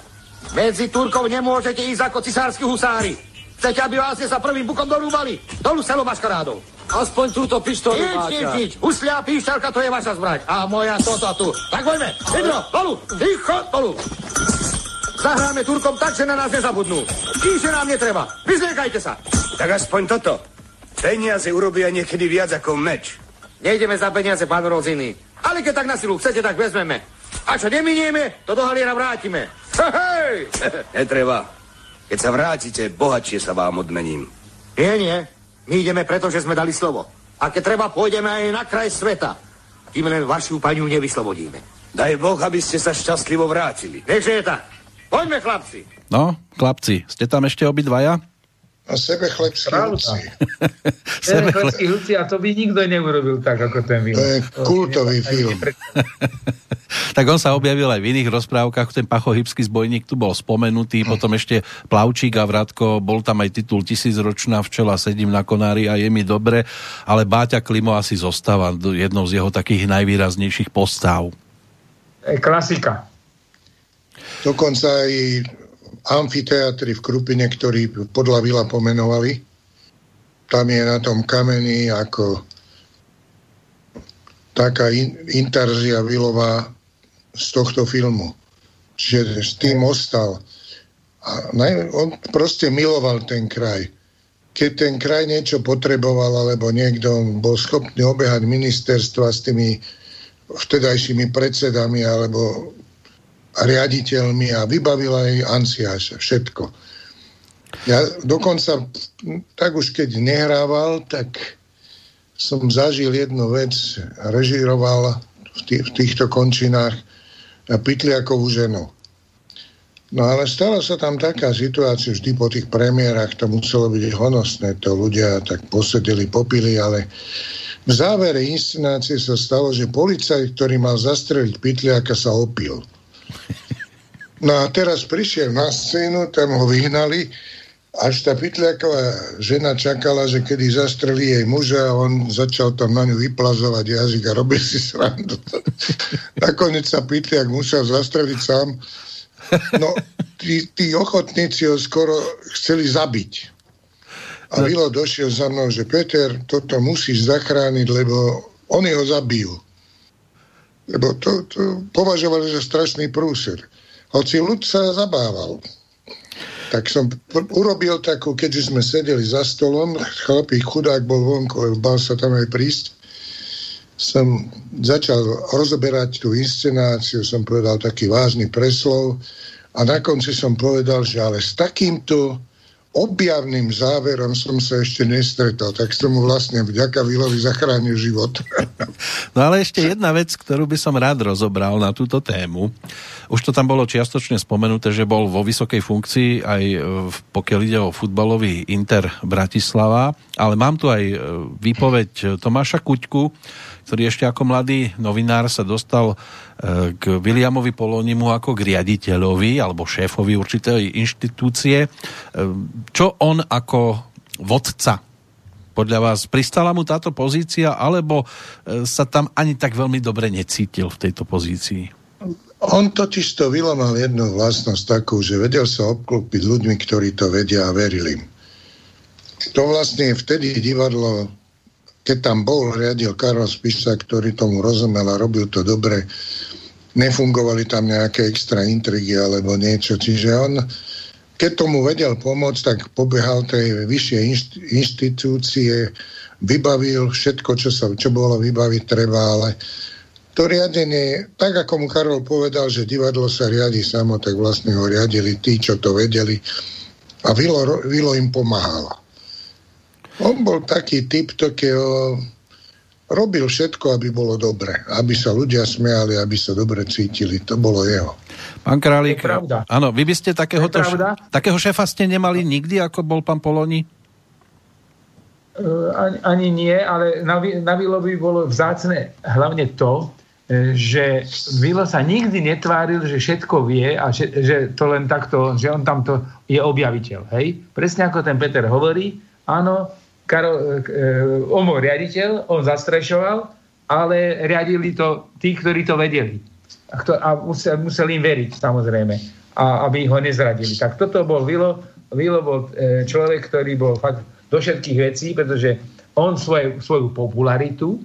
Medzi Turkov nemôžete ísť ako cisársky husári. Chcete, aby vás sa prvým bukom dorúbali? Dolu selo maškarádov. Aspoň túto pištolu Nič, nič, nič. Huslia, píšťalka, to je vaša zbraň. A moja toto a tu. Tak poďme. Vidno, dolu, ticho, dolu. Zahráme Turkom tak, že na nás nezabudnú. Kýže nám netreba. Vyzliekajte sa. Tak aspoň toto. Peniaze urobia niekedy viac ako meč. Nejdeme za peniaze, pán Roziny. Ale keď tak na silu chcete, tak vezmeme. A čo neminieme, to do haliera vrátime. Hej! Netreba. Keď sa vrátite, bohatšie sa vám odmením. Nie, nie. My ideme preto, že sme dali slovo. A keď treba, pôjdeme aj na kraj sveta. Tým len vašu paniu nevyslobodíme. Daj Boh, aby ste sa šťastlivo vrátili. Nechže je tak. Poďme, chlapci. No, chlapci, ste tam ešte obidvaja? A sebe chlebský hudci. sebe chlebský hudci a to by nikto neurobil tak, ako ten film. To je kultový film. tak on sa objavil aj v iných rozprávkach, ten pachohybský zbojník tu bol spomenutý, hm. potom ešte Plavčík a Vratko, bol tam aj titul Tisícročná včela, sedím na konári a je mi dobre, ale Báťa Klimo asi zostáva jednou z jeho takých najvýraznejších postav. Klasika. Dokonca aj amfiteatri v Krupine, ktorý podľa Vila pomenovali. Tam je na tom kameni ako taká in, intarzia Vilová z tohto filmu. Čiže s tým ostal. A naj, on proste miloval ten kraj. Keď ten kraj niečo potreboval, alebo niekto bol schopný obehať ministerstva s tými vtedajšími predsedami alebo riaditeľmi a vybavila jej Anciáša, všetko. Ja dokonca, tak už keď nehrával, tak som zažil jednu vec, režiroval v, tý, v týchto končinách Pytliakovú ženu. No ale stala sa tam taká situácia, vždy po tých premiérach to muselo byť honosné, to ľudia tak posedeli, popili, ale v závere inscenácie sa stalo, že policajt, ktorý mal zastreliť Pytliaka, sa opil. No a teraz prišiel na scénu, tam ho vyhnali, až tá Pytliaková žena čakala, že kedy zastrelí jej muža a on začal tam na ňu vyplazovať jazyk a robil si srandu. Nakoniec sa Pytliak musel zastreliť sám No, tí, tí ochotníci ho skoro chceli zabiť. A no. Vilo došiel za mnou, že Peter, toto musíš zachrániť, lebo oni ho zabijú. Lebo to, to považovali za strašný prúser. Hoci ľud sa zabával. Tak som urobil takú, keďže sme sedeli za stolom, chlapík chudák bol vonku, lebo bal sa tam aj prísť, som začal rozoberať tú inscenáciu, som povedal taký vážny preslov a na konci som povedal, že ale s takýmto objavným záverom som sa ešte nestretol, tak som mu vlastne vďaka Vilovi zachránil život. No ale ešte jedna vec, ktorú by som rád rozobral na túto tému. Už to tam bolo čiastočne spomenuté, že bol vo vysokej funkcii aj e, pokiaľ ide o futbalový Inter Bratislava, ale mám tu aj e, výpoveď Tomáša Kuťku, ktorý ešte ako mladý novinár sa dostal e, k Williamovi Polonimu ako k riaditeľovi alebo šéfovi určitej inštitúcie. E, čo on ako vodca podľa vás pristala mu táto pozícia, alebo e, sa tam ani tak veľmi dobre necítil v tejto pozícii? On totiž to Vilo mal jednu vlastnosť takú, že vedel sa obklúpiť ľuďmi, ktorí to vedia a verili. To vlastne vtedy divadlo keď tam bol, riadil Karol Spiša, ktorý tomu rozumel a robil to dobre, nefungovali tam nejaké extra intrigy alebo niečo. Čiže on, keď tomu vedel pomôcť, tak pobehal tej vyššie inštitúcie, vybavil všetko, čo, sa, čo bolo vybaviť treba, ale to riadenie, tak ako mu Karol povedal, že divadlo sa riadi samo, tak vlastne ho riadili tí, čo to vedeli a Vilo, Vilo im pomáhala. On bol taký typ, takého, robil všetko, aby bolo dobre. Aby sa ľudia smiali, aby sa dobre cítili. To bolo jeho. Pán Králík, áno, vy by ste takého, takého šéfa ste nemali nikdy, ako bol pán Poloni? Uh, ani, ani nie, ale na, na Vilovi bolo vzácne hlavne to, e, že Vilo sa nikdy netváril, že všetko vie a že, že to len takto, že on tamto je objaviteľ. Hej? Presne ako ten Peter hovorí, áno, Karol, e, e, bol riaditeľ, on zastrešoval, ale riadili to tí, ktorí to vedeli. A, kto, a musel, musel im veriť, samozrejme, a aby ho nezradili. Tak toto bol Vilo. Vilo bol e, človek, ktorý bol fakt do všetkých vecí, pretože on svoje, svoju popularitu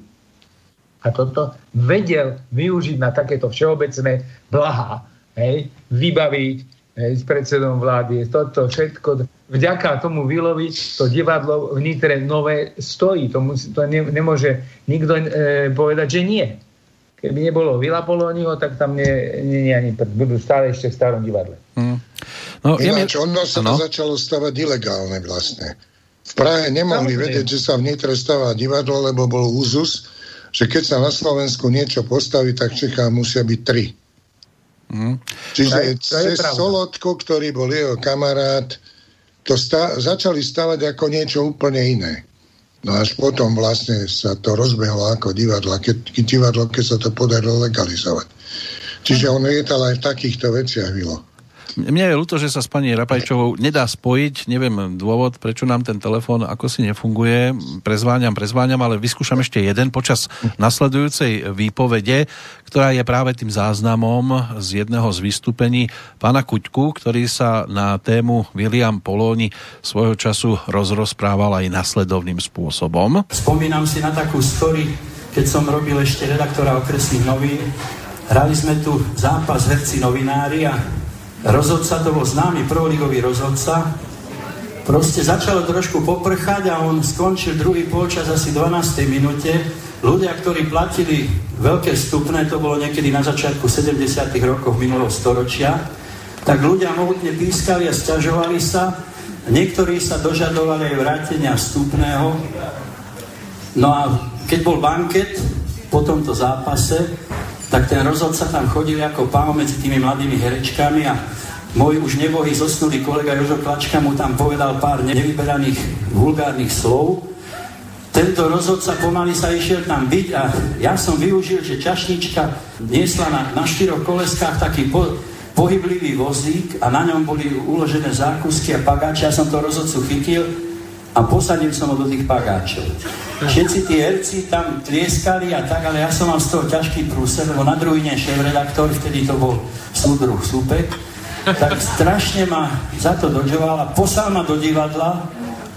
a toto vedel využiť na takéto všeobecné blaha. Hej, vybaviť hej, s predsedom vlády, toto všetko vďaka tomu Vilovi to divadlo v Nitre nové stojí. To, musí, to ne, nemôže nikto e, povedať, že nie. Keby nebolo Vila Polóniho, tak tam nie, nie, nie ani budú stále ešte v starom divadle. Hmm. No, Ináč, ono sa to začalo stavať ilegálne vlastne. V Prahe nemohli Samozrejme. vedieť, že sa v Nitre stáva divadlo, lebo bol úzus, že keď sa na Slovensku niečo postaví, tak Čechá musia byť tri. Hmm. Čiže cez Solotku, ktorý bol jeho kamarát, to sta- začali stavať ako niečo úplne iné. No až potom vlastne sa to rozbehlo ako divadlo, keď, divadlo, keď sa to podarilo legalizovať. Čiže on lietal aj v takýchto veciach, Vilo. Mne je ľúto, že sa s pani Rapajčovou nedá spojiť. Neviem dôvod, prečo nám ten telefón ako si nefunguje. Prezváňam, prezváňam, ale vyskúšam ešte jeden počas nasledujúcej výpovede, ktorá je práve tým záznamom z jedného z vystúpení pána Kuťku, ktorý sa na tému William Polóni svojho času rozrozprával aj nasledovným spôsobom. Spomínam si na takú story, keď som robil ešte redaktora okresných novín. Hrali sme tu zápas herci novinári a rozhodca, to bol známy prvoligový rozhodca, proste začalo trošku poprchať a on skončil druhý polčas asi 12. minúte. Ľudia, ktorí platili veľké stupné, to bolo niekedy na začiatku 70. rokov minulého storočia, tak ľudia mohutne pískali a stiažovali sa. Niektorí sa dožadovali aj vrátenia vstupného. No a keď bol banket po tomto zápase, tak ten rozhodca tam chodil ako pán medzi tými mladými herečkami a môj už nebohý zosnulý kolega Jožo Klačka mu tam povedal pár nevyberaných vulgárnych slov. Tento rozhodca pomaly sa išiel tam byť a ja som využil, že čašnička niesla na, na štyroch koleskách taký po, pohyblivý vozík a na ňom boli uložené zákusky a pagáče. Ja som to rozhodcu chytil a posadil som ho do tých pagáčov. Všetci tí herci tam tlieskali a tak, ale ja som mal z toho ťažký prúser, lebo na druhý deň šéf-redaktor, vtedy to bol súdruh Súpek, tak strašne ma za to dožoval a poslal ma do divadla.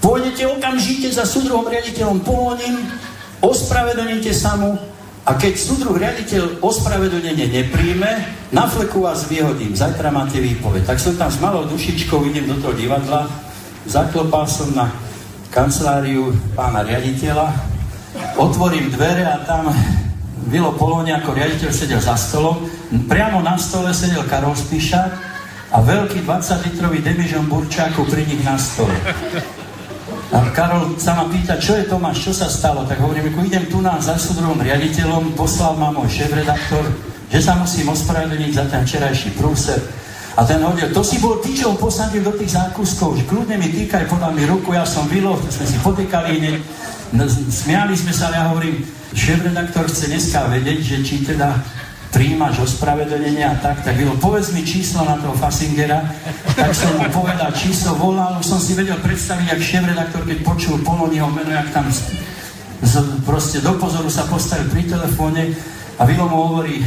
Pôjdete okamžite za súdruhom riaditeľom Polónim, ospravedlnite sa mu a keď súdruh riaditeľ ospravedlnenie nepríjme, na fleku vás vyhodím, zajtra máte výpoveď. Tak som tam s malou dušičkou, idem do toho divadla, zaklopal som na kanceláriu pána riaditeľa, otvorím dvere a tam Vilo Polóni ako riaditeľ sedel za stolom, priamo na stole sedel Karol Spíšák a veľký 20-litrový demižon burčákov pri nich na stole. A Karol sa ma pýta, čo je Tomáš, čo sa stalo? Tak hovorím, ako idem tu na za súdruhom riaditeľom, poslal ma môj šéf-redaktor, že sa musím ospravedlniť za ten včerajší prúser. A ten hovoril, to si bol ty, čo posadil do tých zákuskov, že kľudne mi týkaj, podal mi ruku, ja som vylo, sme si potýkali hneď, smiali sme sa, ale ja hovorím, šéf-redaktor chce dneska vedieť, že či teda príjmaš ospravedlnenie a tak, tak bylo, povedz mi číslo na toho Fasingera, tak som mu povedal číslo, volal, už som si vedel predstaviť, jak šéf-redaktor, keď počul Poloniho meno, jak tam z, proste do pozoru sa postavil pri telefóne a Vilo mu hovorí,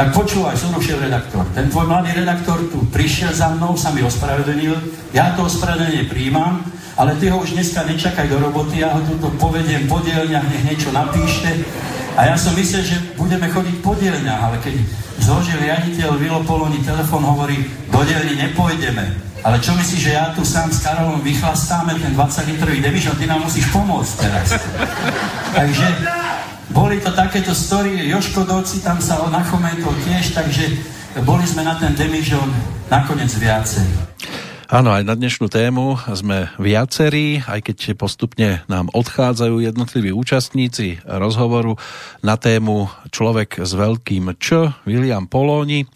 tak počúvaj, som šéf-redaktor, ten tvoj mladý redaktor tu prišiel za mnou, sa mi ospravedlnil, ja to ospravedlenie príjmam, ale ty ho už dneska nečakaj do roboty, ja ho tu povediem po dielňach, nech niečo napíšte a ja som myslel, že budeme chodiť po dielňach, ale keď zložil riaditeľ Vilo Poloni telefon, hovorí, do dielni nepôjdeme. Ale čo myslíš, že ja tu sám s Karolom vychlastáme ten 20 litrový devižon, ty nám musíš pomôcť teraz. takže boli to takéto story, Joško Doci tam sa nachomentol tiež, takže boli sme na ten demižon nakoniec viacej. Áno, aj na dnešnú tému sme viacerí, aj keď postupne nám odchádzajú jednotliví účastníci rozhovoru na tému Človek s veľkým Č, William Polóni.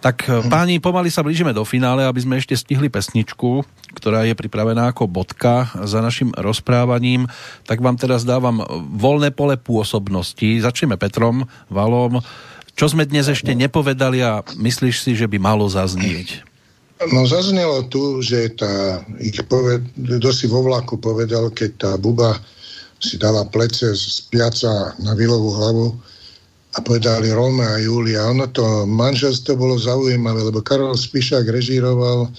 Tak páni, pomaly sa blížime do finále, aby sme ešte stihli pesničku, ktorá je pripravená ako bodka za našim rozprávaním. Tak vám teraz dávam voľné pole pôsobnosti. Začneme Petrom Valom. Čo sme dnes ešte nepovedali a myslíš si, že by malo zaznieť? No zaznelo tu, že tá, ich poved, kto si vo vlaku povedal, keď tá buba si dala plece z piaca na Vilovú hlavu a povedali Rome a Julia. Ono to manželstvo bolo zaujímavé, lebo Karol Spišák režíroval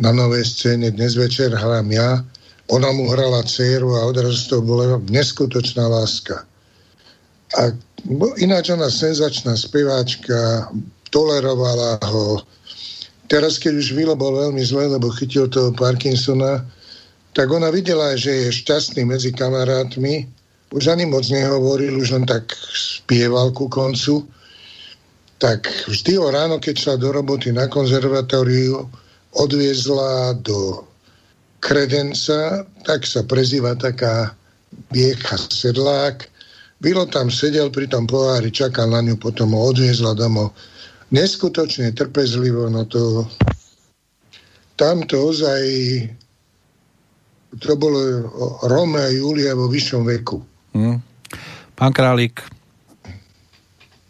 na novej scéne Dnes večer hrám ja. Ona mu hrala dceru a odrazu to bola neskutočná láska. A ináč ona senzačná speváčka, tolerovala ho, Teraz, keď už Vilo bol veľmi zle, lebo chytil toho Parkinsona, tak ona videla, že je šťastný medzi kamarátmi, už ani moc nehovoril, už len tak spieval ku koncu. Tak vždy o ráno, keď šla do roboty na konzervatóriu, odviezla do kredenca, tak sa prezýva taká viecha sedlák. Vilo tam sedel pri tom pohári, čakal na ňu, potom ho odviezla domov neskutočne trpezlivo, no to tam to ozaj to bolo Rome a Julia vo vyššom veku. Hmm. Pán Králik.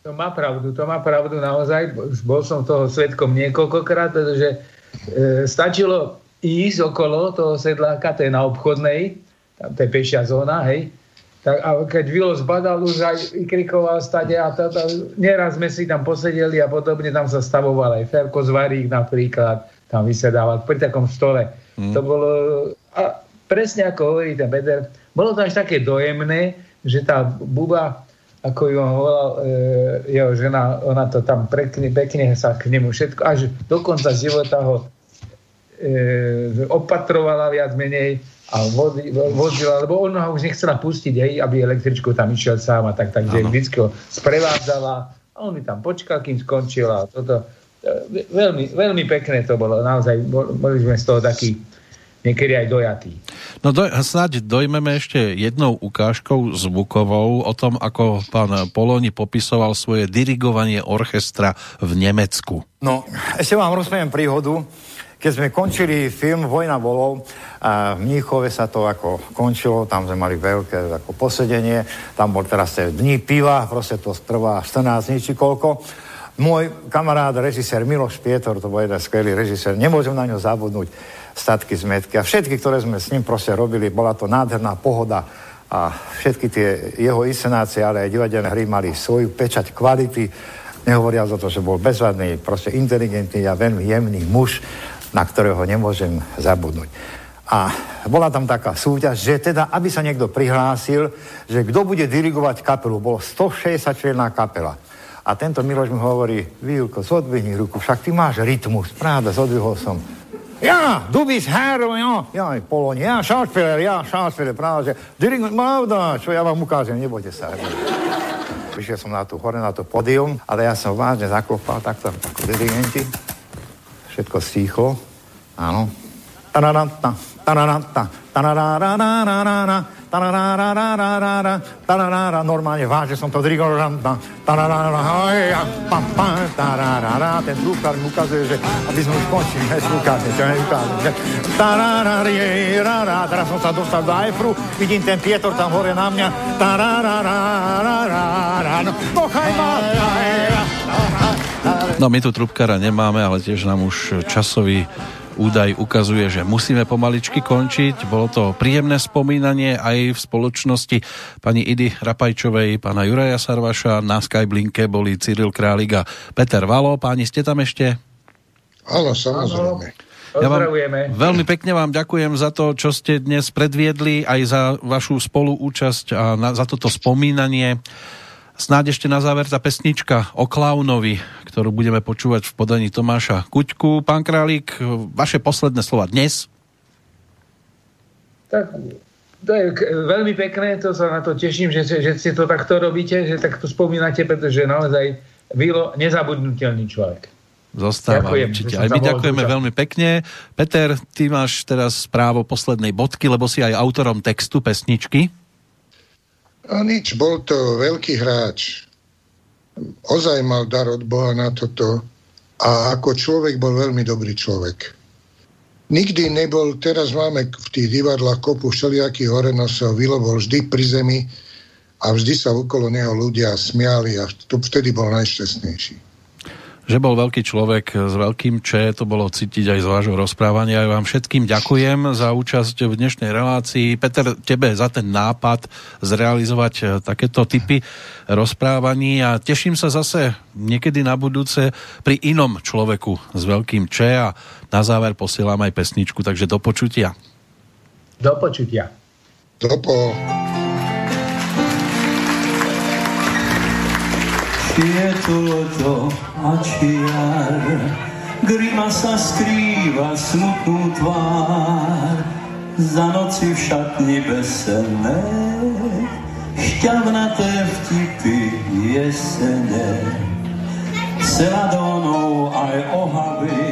To má pravdu, to má pravdu naozaj. Bol som toho svetkom niekoľkokrát, pretože e, stačilo ísť okolo toho sedláka, to je na obchodnej, tam to je pešia zóna, hej, tak, a keď Vilo zbadal už aj vykrikoval stade a to, to, neraz sme si tam posedeli a podobne tam sa stavoval aj Ferko Zvarík napríklad, tam vysedával pri takom stole. Mm. To bolo, a presne ako hovorí ten Peter, bolo to až také dojemné, že tá buba, ako ju volal, e, jeho žena, ona to tam pekne, pekne sa k nemu všetko, až do konca života ho e, opatrovala viac menej a vozila, lebo ona ho už nechcela pustiť, hej, aby električku tam išiel sám a tak, takže vždycky ho sprevádzala a on mi tam počkal, kým skončila a toto. E, veľmi, veľmi pekné to bolo, naozaj boli sme z toho takí niekedy aj dojatý. No do, snáď dojmeme ešte jednou ukážkou zvukovou o tom, ako pán Poloni popisoval svoje dirigovanie orchestra v Nemecku. No, ešte vám rozpiem príhodu. Keď sme končili film Vojna volov, a v Mníchove sa to ako končilo, tam sme mali veľké ako posedenie, tam bol teraz tie dní piva, proste to trvá 14 dní či koľko. Môj kamarát, režisér Miloš Pietor, to bol jeden skvelý režisér, nemôžem na ňo zabudnúť, statky zmetky a všetky, ktoré sme s ním proste robili, bola to nádherná pohoda a všetky tie jeho inscenácie, ale aj divadelné hry mali svoju pečať kvality, nehovoria o to, že bol bezvadný, proste inteligentný a veľmi jemný muž, na ktorého nemôžem zabudnúť. A bola tam taká súťaž, že teda, aby sa niekto prihlásil, že kto bude dirigovať kapelu. Bolo 160 členná kapela. A tento Miloš mi hovorí, Vilko, zodvihni ruku, však ty máš rytmus. Pravda, zodvihol som. Ja, du bist Herr, ja, ja, Poloni, ja, Schauspieler, ja, Schauspieler, práve, že pravda, čo ja vám ukážem, nebojte sa. Vyšiel som na tú hore, na to podium, ale ja som vážne zaklopal takto ako dirigenti. Všetko stíchlo, áno. Tararanta, tararanta, tarararararara, normálne vážne som to dirigoval, ten trúbkár mi ukazuje, že aby sme už končili, ne, trúbkárne, čo neukáže. Teraz som sa dostal do Ajfru, vidím ten Pietor tam hore na mňa, no chaj ma, No my tu trubkára nemáme, ale tiež nám už časový údaj ukazuje, že musíme pomaličky končiť. Bolo to príjemné spomínanie aj v spoločnosti pani Idy Rapajčovej, pána Juraja Sarvaša. Na Skyblinke boli Cyril Králik a Peter Valo. Páni, ste tam ešte? Áno, samozrejme. Ja vám, veľmi pekne vám ďakujem za to, čo ste dnes predviedli, aj za vašu spoluúčasť a na, za toto spomínanie. Snáď ešte na záver tá pesnička o klaunovi, ktorú budeme počúvať v podaní Tomáša Kuťku. Pán Králik, vaše posledné slova dnes? Tak to je veľmi pekné, to sa na to teším, že, že si to takto robíte, že takto spomínate, pretože naozaj Vilo nezabudnutelný človek. Zostáva Ďakujem, určite. Aj my ďakujeme zúča. veľmi pekne. Peter, ty máš teraz právo poslednej bodky, lebo si aj autorom textu pesničky. A nič, bol to veľký hráč. Ozaj mal dar od Boha na toto a ako človek bol veľmi dobrý človek. Nikdy nebol, teraz máme v tých divadlách kopu všelijakých horenosov, Vilo bol vždy pri zemi a vždy sa okolo neho ľudia smiali a to vtedy bol najšťastnejší že bol veľký človek s veľkým Č, to bolo cítiť aj z vášho rozprávania. Ja vám všetkým ďakujem za účasť v dnešnej relácii. Peter, tebe za ten nápad zrealizovať eh, takéto typy rozprávaní a teším sa zase niekedy na budúce pri inom človeku s veľkým Č a na záver posielam aj pesničku, takže do počutia. Do počutia. Dopo. Je to leto a čiar, grima sa skrýva smutnú tvár, za noci v šatni besené, šťavnaté vtipy jesene. Celadónov aj ohavy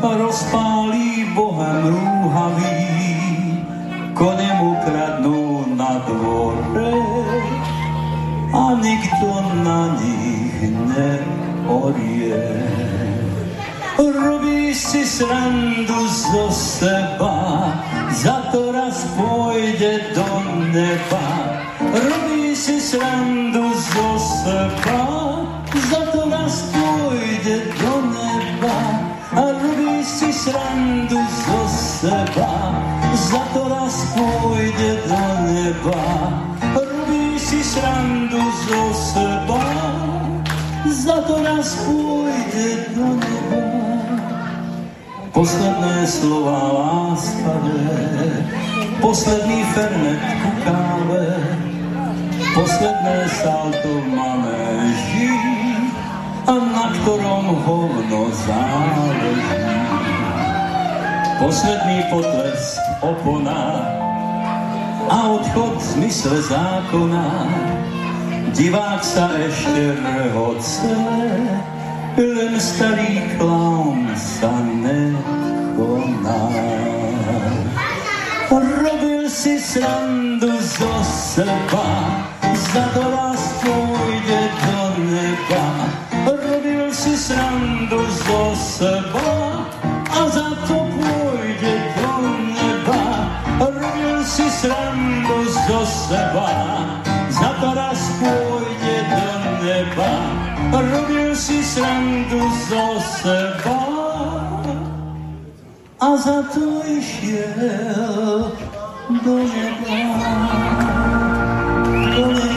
rozpálí bohem rúhavý, kone mu kradnú na dvore, a nikto na nich neorie. Robí si srandu zo seba, za to raz pôjde do neba. Robí si srandu zo seba, za to raz pôjde do neba. A robí si srandu zo seba, za to raz pôjde do neba srandu zo seba, za to nás pôjde do neba. Posledné slova láskavé, posledný fernet ku káve, posledné salto v manéži, a na ktorom hovno záleží. Posledný potlesk opona, a odchod v zmysle zákona. Divák sa ešte rehoce, len starý klaun sa nekoná. Robil si srandu zo seba, za to raz pôjde do neba. Robil si srandu zo seba, a za to pôjde do neba. Robil si srandu seba, za to raz pôjde do neba. Robil si srandu zo seba, a za to išiel do neba. Do neba.